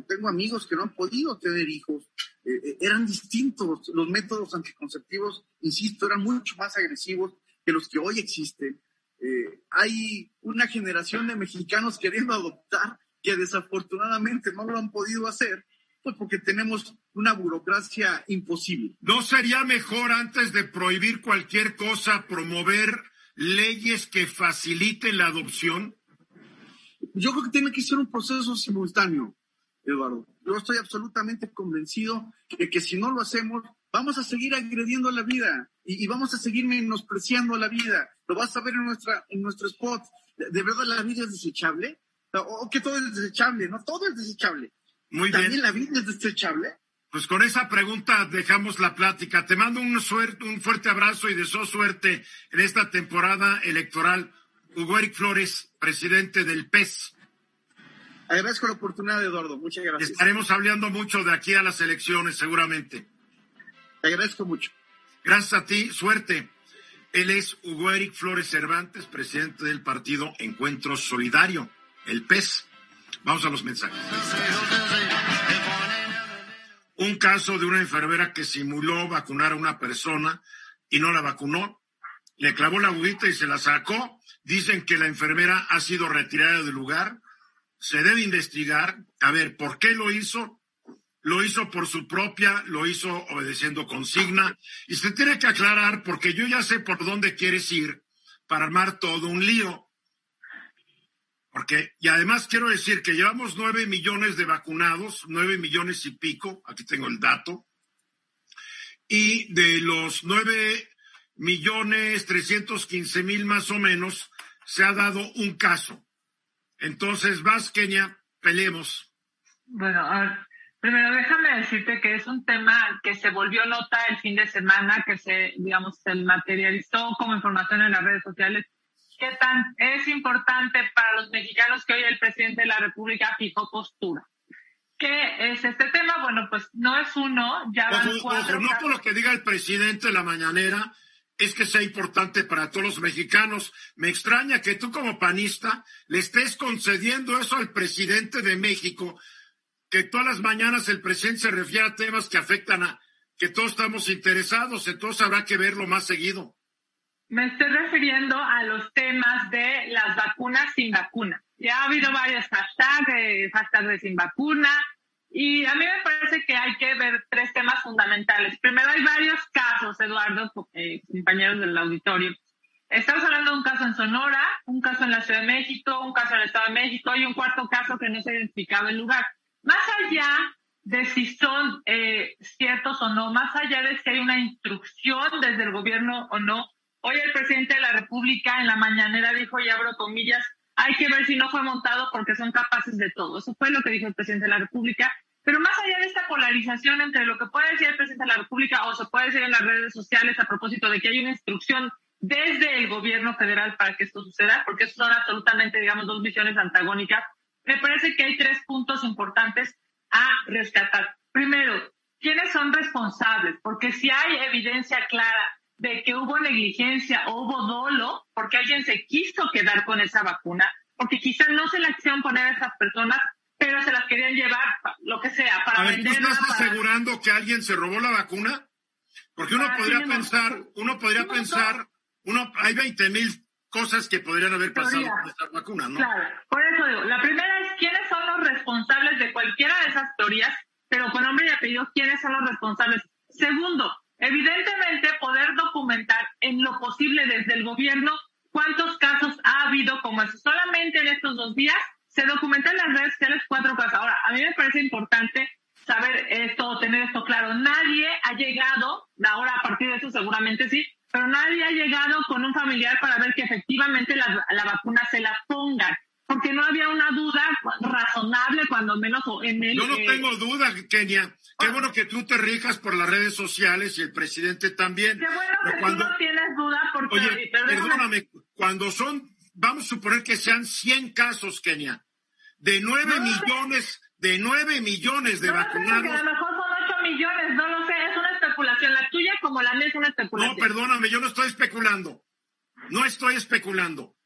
tengo amigos que no han podido tener hijos, eh, eran distintos. Los métodos anticonceptivos, insisto, eran mucho más agresivos que los que hoy existen. Eh, hay una generación de mexicanos queriendo adoptar que desafortunadamente no lo han podido hacer, pues porque tenemos una burocracia imposible. ¿No sería mejor antes de prohibir cualquier cosa promover leyes que faciliten la adopción? Yo creo que tiene que ser un proceso simultáneo. Eduardo. Yo estoy absolutamente convencido de que si no lo hacemos, vamos a seguir agrediendo la vida y, vamos a seguir menospreciando la vida. Lo vas a ver en, nuestra, en nuestro spot. ¿De, verdad la vida es desechable? ¿O que todo es desechable? No, todo es desechable. Muy ¿También bien. la vida es desechable? Pues con esa pregunta dejamos la plática. Te mando un, suerte, un fuerte abrazo y deseo suerte en esta temporada electoral. Hugo Eric Flores, presidente del PES. Agradezco la oportunidad, Eduardo. Muchas gracias. Estaremos hablando mucho de aquí a las elecciones, seguramente. Te agradezco mucho. Gracias a ti, suerte. Él es Hugo Eric Flores Cervantes, presidente del partido Encuentro Solidario, el PES. Vamos a los mensajes. Un caso de una enfermera que simuló vacunar a una persona y no la vacunó. Le clavó la agujita y se la sacó. Dicen que la enfermera ha sido retirada del lugar se debe investigar, a ver, ¿por qué lo hizo? Lo hizo por su propia, lo hizo obedeciendo consigna, y se tiene que aclarar porque yo ya sé por dónde quieres ir para armar todo un lío. Porque, y además quiero decir que llevamos nueve millones de vacunados, nueve millones y pico, aquí tengo el dato, y de los nueve millones trescientos quince mil más o menos, se ha dado un caso. Entonces, vas, Kenia, peleemos. Bueno, primero déjame decirte que es un tema que se volvió nota el fin de semana, que se, digamos, se materializó como información en las redes sociales. ¿Qué tan es importante para los mexicanos que hoy el presidente de la República fijó postura? ¿Qué es este tema? Bueno, pues no es uno, ya van cuatro. no por lo que diga el presidente de la mañanera, es que sea importante para todos los mexicanos. Me extraña que tú como panista le estés concediendo eso al presidente de México. que todas las mañanas el presidente se refiere a temas que afectan a que todos estamos interesados, entonces habrá que verlo más seguido. Me estoy refiriendo a los temas de las vacunas sin vacuna. Ya ha habido varios hashtags, hashtags de sin vacuna, y a mí me parece que hay que ver tres temas fundamentales. Primero, hay varios casos, Eduardo, eh, compañeros del auditorio. Estamos hablando de un caso en Sonora, un caso en la Ciudad de México, un caso en el Estado de México y un cuarto caso que no se ha identificado el lugar. Más allá de si son eh, ciertos o no, más allá de si hay una instrucción desde el gobierno o no, hoy el presidente de la República en la mañanera dijo, y abro comillas, hay que ver si no fue montado porque son capaces de todo. Eso fue lo que dijo el presidente de la República. Pero más allá de esta polarización entre lo que puede decir el presidente de la República o se puede decir en las redes sociales a propósito de que hay una instrucción desde el gobierno federal para que esto suceda, porque son absolutamente, digamos, dos visiones antagónicas, me parece que hay tres puntos importantes a rescatar. Primero, ¿quiénes son responsables? Porque si hay evidencia clara de que hubo negligencia o hubo dolo porque alguien se quiso quedar con esa vacuna, porque quizás no se la quisieron poner a esas personas, pero se las querían llevar, lo que sea, para a ¿tú estás asegurando que alguien se robó la vacuna? Porque uno podría pensar, uno podría pensar, uno, hay 20 mil cosas que podrían haber pasado con esta vacuna, ¿no? Claro, por eso digo, la primera es quiénes son los responsables de cualquiera de esas teorías, pero con nombre y apellido, quiénes son los responsables. Segundo, Evidentemente, poder documentar en lo posible desde el gobierno cuántos casos ha habido como eso. Solamente en estos dos días se documentan en las redes sociales cuatro casos. Ahora, a mí me parece importante saber esto, tener esto claro. Nadie ha llegado, ahora a partir de eso seguramente sí, pero nadie ha llegado con un familiar para ver que efectivamente la, la vacuna se la pongan porque no había una duda razonable, cuando menos en el... Yo no tengo duda, Kenia. Qué bueno que tú te rijas por las redes sociales y el presidente también. Qué bueno que cuando... tú no tienes duda porque... Oye, perdóname, cuando son, vamos a suponer que sean 100 casos, Kenia, de 9 millones, de 9 millones de vacunados... a lo mejor son 8 millones, no lo sé, es una especulación. La tuya como la mía es una especulación. No, perdóname, yo no estoy especulando. No estoy especulando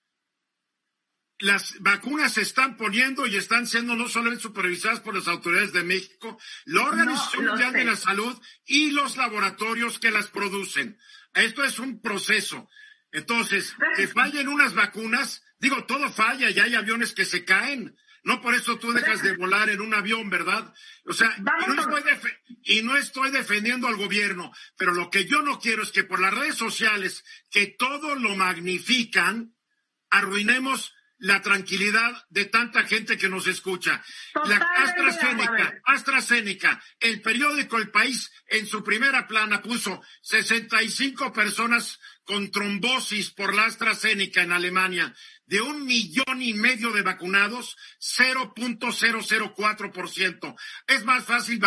las vacunas se están poniendo y están siendo no solamente supervisadas por las autoridades de México, la Organización Mundial de la Salud y los laboratorios que las producen. Esto es un proceso. Entonces, que fallen unas vacunas, digo, todo falla y hay aviones que se caen. No por eso tú dejas de volar en un avión, ¿verdad? O sea, y no, estoy y no estoy defendiendo al gobierno, pero lo que yo no quiero es que por las redes sociales, que todo lo magnifican, arruinemos la tranquilidad de tanta gente que nos escucha. la AstraZeneca, AstraZeneca, el periódico El País en su primera plana puso 65 personas con trombosis por la AstraZeneca en Alemania. De un millón y medio de vacunados, 0.004%. Es más fácil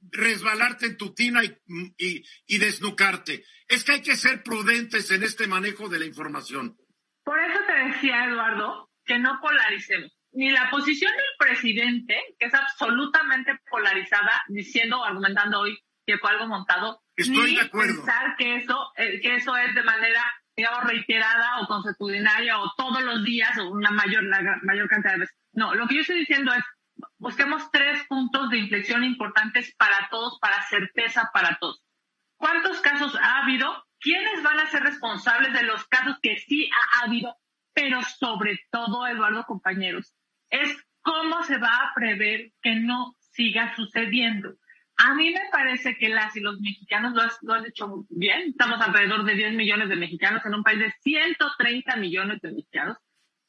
resbalarte en tu tina y, y, y desnucarte. Es que hay que ser prudentes en este manejo de la información. Por eso te decía, Eduardo, que no polaricemos. Ni la posición del presidente, que es absolutamente polarizada, diciendo o argumentando hoy que fue algo montado, Estoy ni de acuerdo. pensar que eso, eh, que eso es de manera, digamos, reiterada o consuetudinaria o todos los días o una mayor, la mayor cantidad de veces. No, lo que yo estoy diciendo es, busquemos tres puntos de inflexión importantes para todos, para certeza para todos. ¿Cuántos casos ha habido? ¿Quiénes van a ser responsables de los casos que sí ha habido? Pero sobre todo, Eduardo, compañeros, es cómo se va a prever que no siga sucediendo. A mí me parece que las y los mexicanos lo, lo han hecho bien. Estamos alrededor de 10 millones de mexicanos en un país de 130 millones de mexicanos.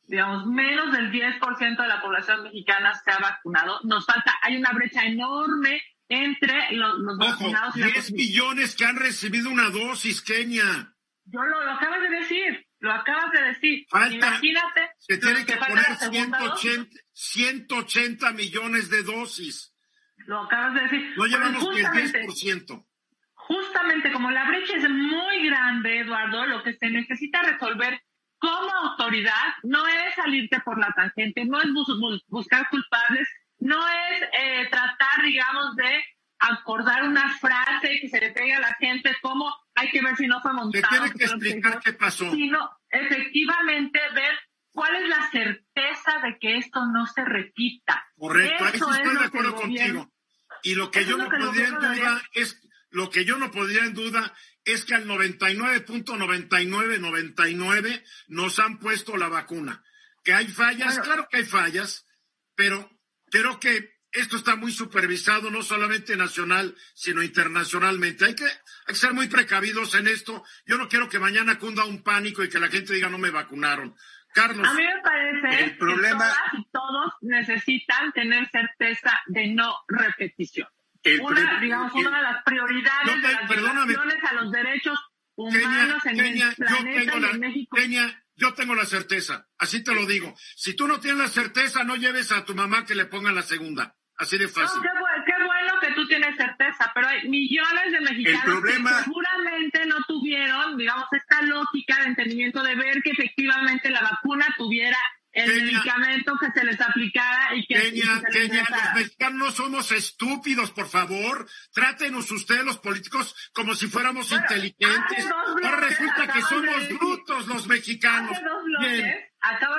Digamos, menos del 10% de la población mexicana se ha vacunado. Nos falta, hay una brecha enorme entre los, los vacunados. 10 millones que han recibido una dosis, Kenia. Yo lo, lo acabas de decir. Lo acabas de decir. Imagínate. Se tienen que, poner 180, 180 millones de dosis. Lo acabas de decir. No llevamos ni el 10%. Justamente como la brecha es muy grande, Eduardo, lo que se necesita resolver como autoridad no es salirte por la tangente, no es buscar culpables, no es eh, tratar, digamos, de acordar una frase que se le pegue a la gente como hay que ver si no fue montado. tiene que explicar qué pasó. Sino efectivamente ver cuál es la certeza de que esto no se repita. Correcto, ahí estoy de acuerdo contigo. Y lo que yo no podría en duda es, lo que yo no podría en duda es que al 99.9999 nos han puesto la vacuna. Que hay fallas, claro que hay fallas, pero creo que esto está muy supervisado, no solamente nacional, sino internacionalmente. Hay que, hay que ser muy precavidos en esto. Yo no quiero que mañana cunda un pánico y que la gente diga no me vacunaron. Carlos. A mí me parece el problema... que todas y todos necesitan tener certeza de no repetición. una, digamos, una de las prioridades de las perdóname, a los derechos humanos en el planeta y en México. yo tengo la certeza, así te lo digo. Si tú no tienes la certeza, no lleves a tu mamá que le ponga la segunda. Así de fácil. qué, bueno, que tú tienes certeza, pero hay millones de mexicanos que seguramente no tuvieron, digamos, esta lógica de entendimiento de ver que efectivamente la vacuna tuviera el medicamento que se les aplicara y que, Kenia, los mexicanos no somos estúpidos, por favor. Trátenos ustedes los políticos como si fuéramos inteligentes. Ahora resulta que somos brutos los mexicanos. Bien.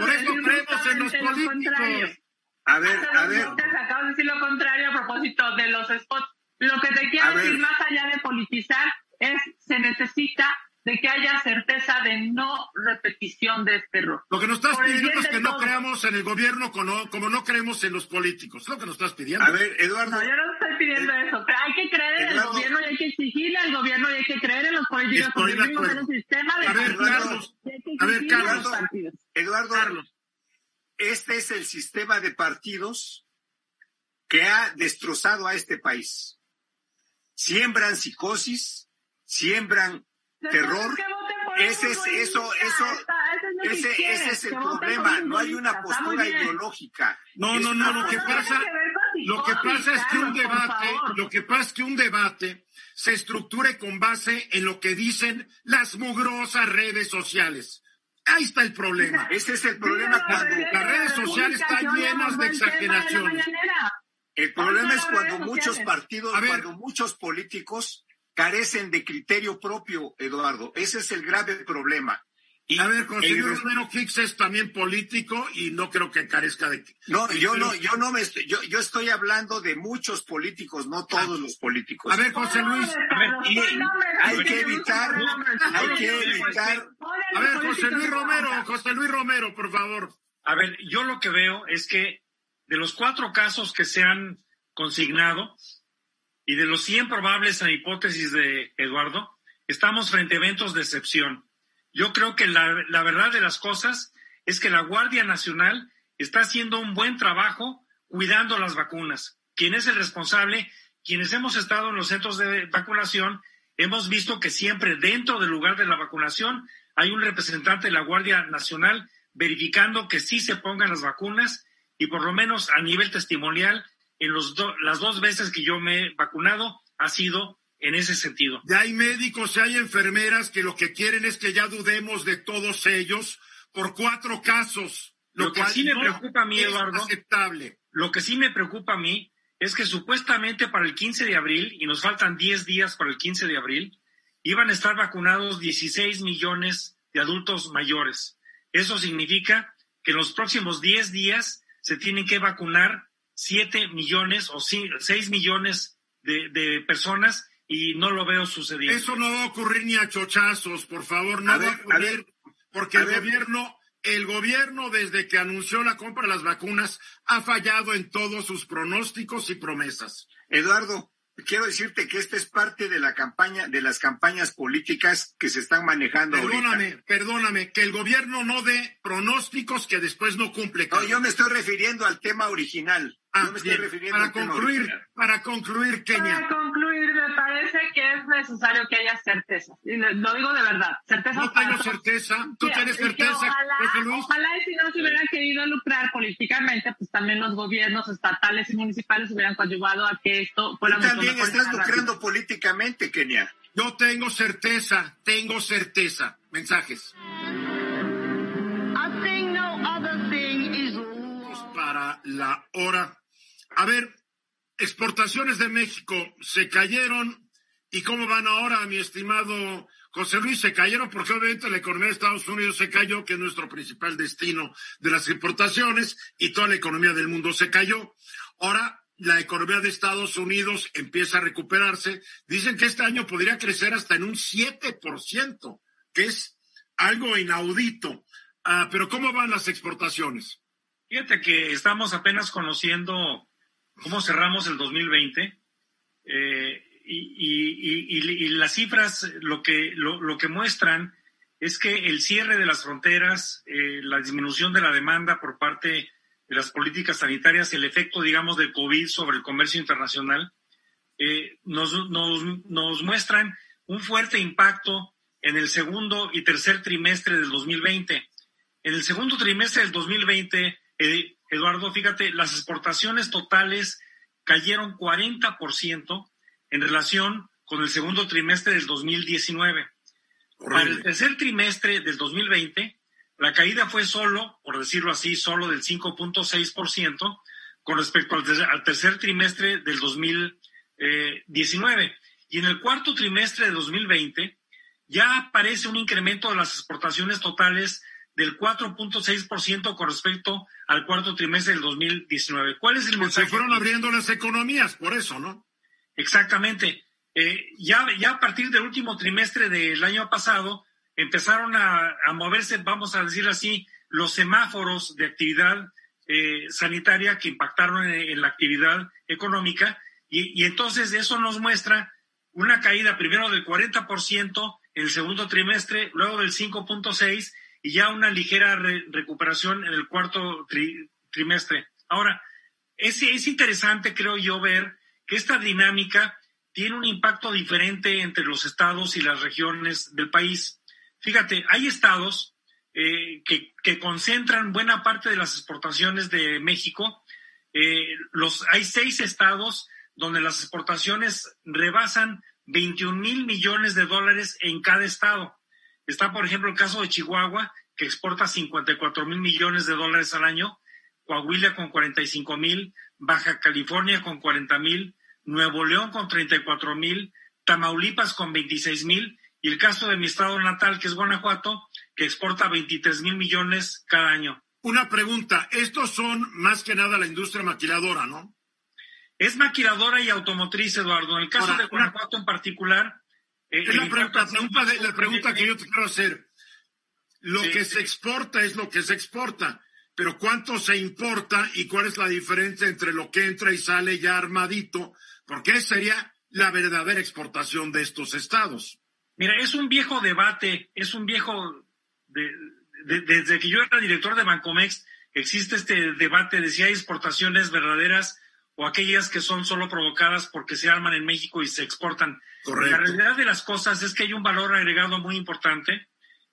Por eso creemos en los políticos. A ver, a ver. Acabo de decir lo contrario a propósito de los spots. Lo que te quiero decir, más allá de politizar, es se necesita de que haya certeza de no repetición de este error. Lo que nos estás pidiendo es que no creamos en el gobierno como, como no creemos en los políticos. lo que nos estás pidiendo. A ver, Eduardo. No, yo no estoy pidiendo eh, eso. hay que creer en el gobierno y hay que exigirle al gobierno y hay que creer en los políticos. Estoy de acuerdo. En un sistema de a ver, Carlos. A ver, Carlos. Eduardo. Carlos este es el sistema de partidos que ha destrozado a este país. Siembran psicosis, siembran terror. Ese es eso, eso, ese, ese es el problema. No hay una postura ideológica. No, no, no. Lo que pasa, lo que pasa es que un debate, lo que pasa es que un debate se estructure con base en lo que dicen las mugrosas redes sociales. Ahí está el problema. Ese es el problema cuando las redes sociales están llenas de exageraciones. El problema es cuando muchos partidos, cuando muchos políticos carecen de criterio propio, Eduardo. Ese es el grave problema. Y a ver, José Luis Romero Hicks es también político y no creo que carezca de. No, yo no, yo no me estoy, yo, yo estoy hablando de muchos políticos, no todos los políticos. A ver, José Luis, a ver, hay que evitar, hay que evitar. A ver, José Luis Romero, José Luis Romero, por favor. A ver, yo lo que veo es que de los cuatro casos que se han consignado y de los 100 probables en hipótesis de Eduardo, estamos frente a eventos de excepción yo creo que la, verdad de las cosas es que la Guardia Nacional está haciendo un buen trabajo cuidando las vacunas. ¿Quién es el responsable? Quienes hemos estado en los centros de vacunación, hemos visto que siempre dentro del lugar de la vacunación hay un representante de la Guardia Nacional verificando que sí se pongan las vacunas y por lo menos a nivel testimonial, en los las dos veces que yo me he vacunado ha sido en ese sentido. Ya hay médicos, ya hay enfermeras que lo que quieren es que ya dudemos de todos ellos por cuatro casos. Lo, que sí me preocupa a mí, Eduardo, aceptable. lo que sí me preocupa a mí es que supuestamente para el 15 de abril, y nos faltan 10 días para el 15 de abril, iban a estar vacunados 16 millones de adultos mayores. Eso significa que en los próximos 10 días se tienen que vacunar 7 millones o 6 millones de, de personas y no lo veo sucediendo. Eso no va a ocurrir ni a chochazos, por favor, no va a ocurrir, porque el gobierno, el gobierno desde que anunció la compra de las vacunas ha fallado en todos sus pronósticos y promesas. Eduardo, quiero decirte que esta es parte de la campaña, de las campañas políticas que se están manejando. Perdóname, perdóname, que el gobierno no dé pronósticos que después no cumple. No, yo me estoy refiriendo al tema original. Ah, me estoy refiriendo para concluir, para concluir, Kenia. Para concluir, parece que es necesario que haya certeza. Y lo digo de verdad. Certeza. No tengo certeza. ¿Tú tienes certeza, ojalá, Ojalá y si no se hubieran querido lucrar políticamente, pues también los gobiernos estatales y municipales hubieran coayudado a que esto fuera Tú también estás lucrando políticamente, Kenia. Yo tengo certeza, tengo certeza. Mensajes. Para la hora a ver, exportaciones de México se cayeron. ¿Y cómo van ahora, mi estimado José Luis, se cayeron porque obviamente la economía de Estados Unidos se cayó, que es nuestro principal destino de las importaciones, y toda la economía del mundo se cayó. Ahora la economía de Estados Unidos empieza a recuperarse. Dicen que este año podría crecer hasta en un 7%, que es algo inaudito. Ah, pero ¿cómo van las exportaciones? Fíjate que estamos apenas conociendo cómo cerramos el 2020. Eh, y, las cifras lo que, lo, que muestran es que el cierre de las fronteras, eh, la disminución de la demanda por parte de las políticas sanitarias, el efecto, digamos, del COVID sobre el comercio internacional, eh, nos, nos, muestran un fuerte impacto en el segundo y tercer trimestre del 2020. En el segundo trimestre del 2020, eh, Eduardo, fíjate, las exportaciones totales cayeron 40%, en relación con el segundo trimestre del 2019. Para el tercer trimestre del 2020, la caída fue solo, por decirlo así, solo del 5.6% con respecto al, tercer trimestre del 2019. Y en el cuarto trimestre de 2020 ya aparece un incremento de las exportaciones totales del 4.6% con respecto al cuarto trimestre del 2019. ¿Cuál es el mensaje? Se fueron abriendo las economías, por eso, ¿no? Exactamente. Eh, ya, ya a partir del último trimestre del año pasado empezaron a, moverse, vamos a decir así, los semáforos de actividad eh, sanitaria que impactaron en, la actividad económica y, entonces eso nos muestra una caída primero del 40% en el segundo trimestre, luego del 5.6% y ya una ligera recuperación en el cuarto trimestre. Ahora, es, es interesante, creo yo, ver que esta dinámica tiene un impacto diferente entre los estados y las regiones del país. Fíjate, hay estados eh, que, concentran buena parte de las exportaciones de México. Eh, los, hay seis estados donde las exportaciones rebasan 21 mil millones de dólares en cada estado. Está, por ejemplo, el caso de Chihuahua, que exporta 54 mil millones de dólares al año, Coahuila con 45 mil, Baja California con 40 mil, Nuevo León con 34 mil, Tamaulipas con 26 mil y el caso de mi estado natal, que es Guanajuato, que exporta 23 mil millones cada año. Una pregunta, estos son más que nada la industria maquiladora, ¿no? Es maquiladora y automotriz, Eduardo. En el caso de Guanajuato en particular... Eh, es la pregunta, la pregunta que yo te quiero hacer. Lo que se exporta es lo que se exporta pero ¿cuánto se importa y cuál es la diferencia entre lo que entra y sale ya armadito? Porque esa sería la verdadera exportación de estos estados. Mira, es un viejo debate, es un viejo, desde que yo era director de Bancomex, existe este debate de si hay exportaciones verdaderas o aquellas que son solo provocadas porque se arman en México y se exportan. Correcto. La realidad de las cosas es que hay un valor agregado muy importante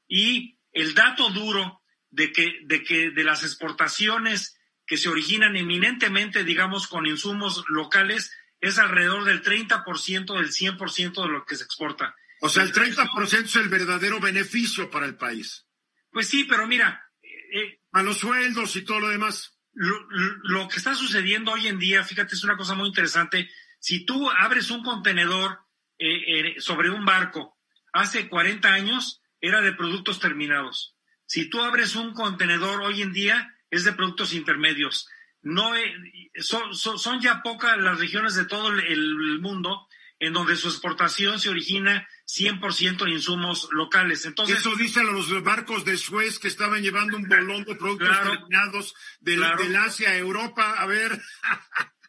y el dato duro de que, de que de las exportaciones que se originan eminentemente, digamos, con insumos locales, es alrededor del 30% del 100% de lo que se exporta. O sea, el 30% es el verdadero beneficio para el país. Pues sí, pero mira. Eh, a los sueldos y todo lo demás. Lo, que está sucediendo hoy en día, fíjate, es una cosa muy interesante. Si tú abres un contenedor eh, eh, sobre un barco hace 40 años, era de productos terminados. Si tú abres un contenedor hoy en día, es de productos intermedios. No son, son, ya pocas las regiones de todo el, mundo en donde su exportación se origina 100% en insumos locales. Entonces, Eso dicen los barcos de Suez que estaban llevando un bolón de productos terminados del, Asia a Europa. A ver.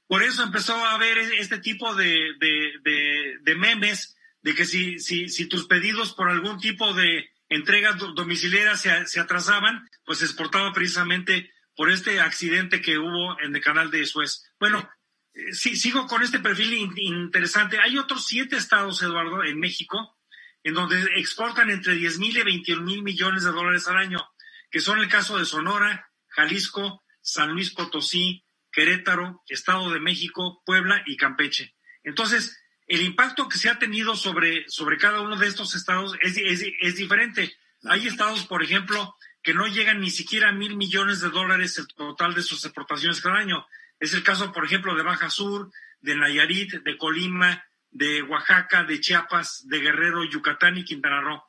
Por eso empezó a haber este tipo de, de memes de que si, si, si tus pedidos por algún tipo de, entregas domiciliarias se, atrasaban, pues se exportaba precisamente por este accidente que hubo en el canal de Suez. Bueno, eh, sí, sigo con este perfil interesante. Hay otros siete estados, Eduardo, en México, en donde exportan entre 10 mil y 21 mil millones de dólares al año, que son el caso de Sonora, Jalisco, San Luis Potosí, Querétaro, Estado de México, Puebla y Campeche. Entonces, el impacto que se ha tenido sobre, sobre cada uno de estos estados es, es, diferente. Hay estados, por ejemplo, que no llegan ni siquiera a mil millones de dólares el total de sus exportaciones cada año. Es el caso, por ejemplo, de Baja Sur, de Nayarit, de Colima, de Oaxaca, de Chiapas, de Guerrero, Yucatán y Quintana Roo.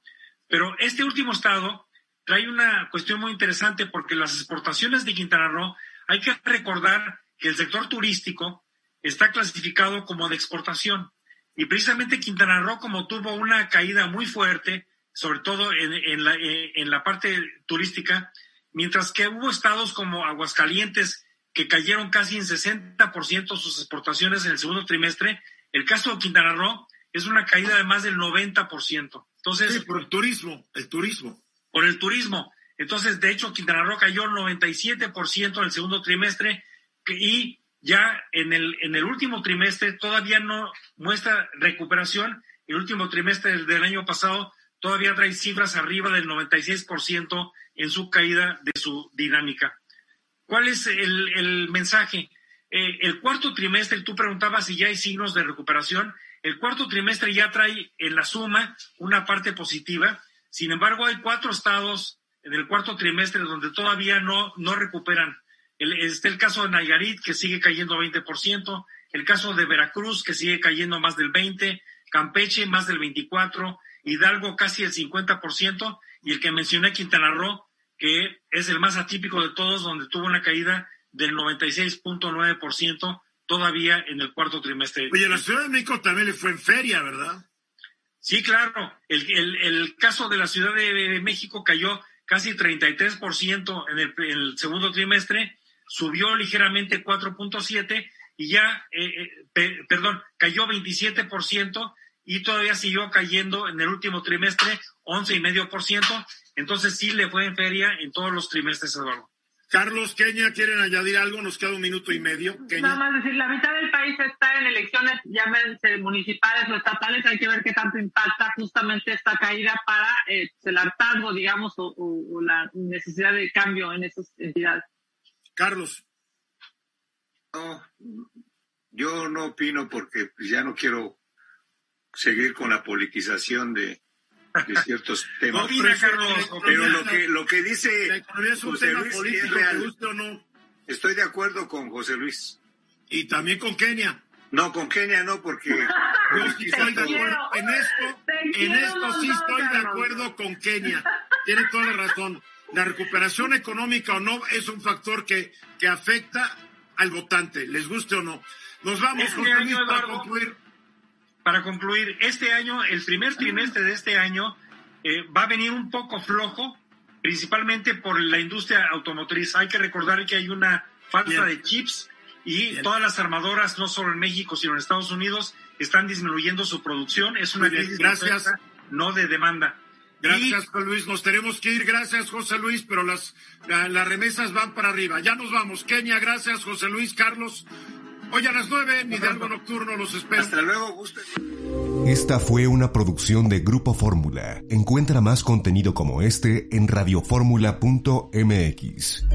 Pero este último estado trae una cuestión muy interesante porque las exportaciones de Quintana Roo, hay que recordar que el sector turístico está clasificado como de exportación. Y precisamente Quintana Roo, como tuvo una caída muy fuerte, sobre todo en, la, eh, en la parte turística, mientras que hubo estados como Aguascalientes que cayeron casi en 60% sus exportaciones en el segundo trimestre, el caso de Quintana Roo es una caída de más del 90%. Entonces, por el turismo, el turismo. Por el turismo. Entonces, de hecho, Quintana Roo cayó 97% en el segundo trimestre y ya en el, en el último trimestre todavía no muestra recuperación. El último trimestre del año pasado todavía trae cifras arriba del 96% en su caída de su dinámica. ¿Cuál es el, mensaje? Eh, el cuarto trimestre, tú preguntabas si ya hay signos de recuperación. El cuarto trimestre ya trae en la suma una parte positiva. Sin embargo, hay cuatro estados en el cuarto trimestre donde todavía no, no recuperan el, está el caso de Nayarit, que sigue cayendo 20%, el caso de Veracruz, que sigue cayendo más del 20%, Campeche más del 24%, Hidalgo casi el 50%, y el que mencioné, Quintana Roo, que es el más atípico de todos, donde tuvo una caída del 96.9% todavía en el cuarto trimestre. Oye, la Ciudad de México también le fue en feria, ¿verdad? Sí, claro. El, el, el caso de la Ciudad de México cayó casi 33% en el, en el segundo trimestre subió ligeramente 4.7 y ya, eh, eh, perdón, cayó 27% y todavía siguió cayendo en el último trimestre 11,5%. Entonces sí le fue en feria en todos los trimestres, Eduardo. Carlos, Kenia, ¿quieren añadir algo? Nos queda un minuto y medio. Nada más decir, la mitad del país está en elecciones, llámense municipales o estatales, hay que ver qué tanto impacta justamente esta caída para eh, el hartazgo, digamos, o la necesidad de cambio en esas entidades. Carlos. No, yo no opino porque ya no quiero seguir con la politización de, ciertos *laughs* temas. pero lo que, lo que dice José Luis es real. No? Estoy de acuerdo con José Luis. Y también con Kenia. No, con Kenia no, porque *laughs* estoy de acuerdo. En esto, en esto sí estoy de acuerdo con Kenia. Tiene toda la razón la recuperación económica o no es un factor que, que afecta al votante, les guste o no. Nos vamos, este para concluir. Para concluir, este año, el primer trimestre de este año eh, va a venir un poco flojo, principalmente por la industria automotriz. Hay que recordar que hay una falta de chips y todas las armadoras, no solo en México, sino en Estados Unidos, están disminuyendo su producción. Es una crisis gracias. no de demanda. Gracias, José Luis. Nos tenemos que ir. Gracias, José Luis, pero las, las remesas van para arriba. Ya nos vamos. Kenia, gracias, José Luis, Carlos. Hoy a las nueve, mi algo nocturno, los espero. Hasta luego, guste. Esta fue una producción de Grupo Fórmula. Encuentra más contenido como este en radioformula.mx.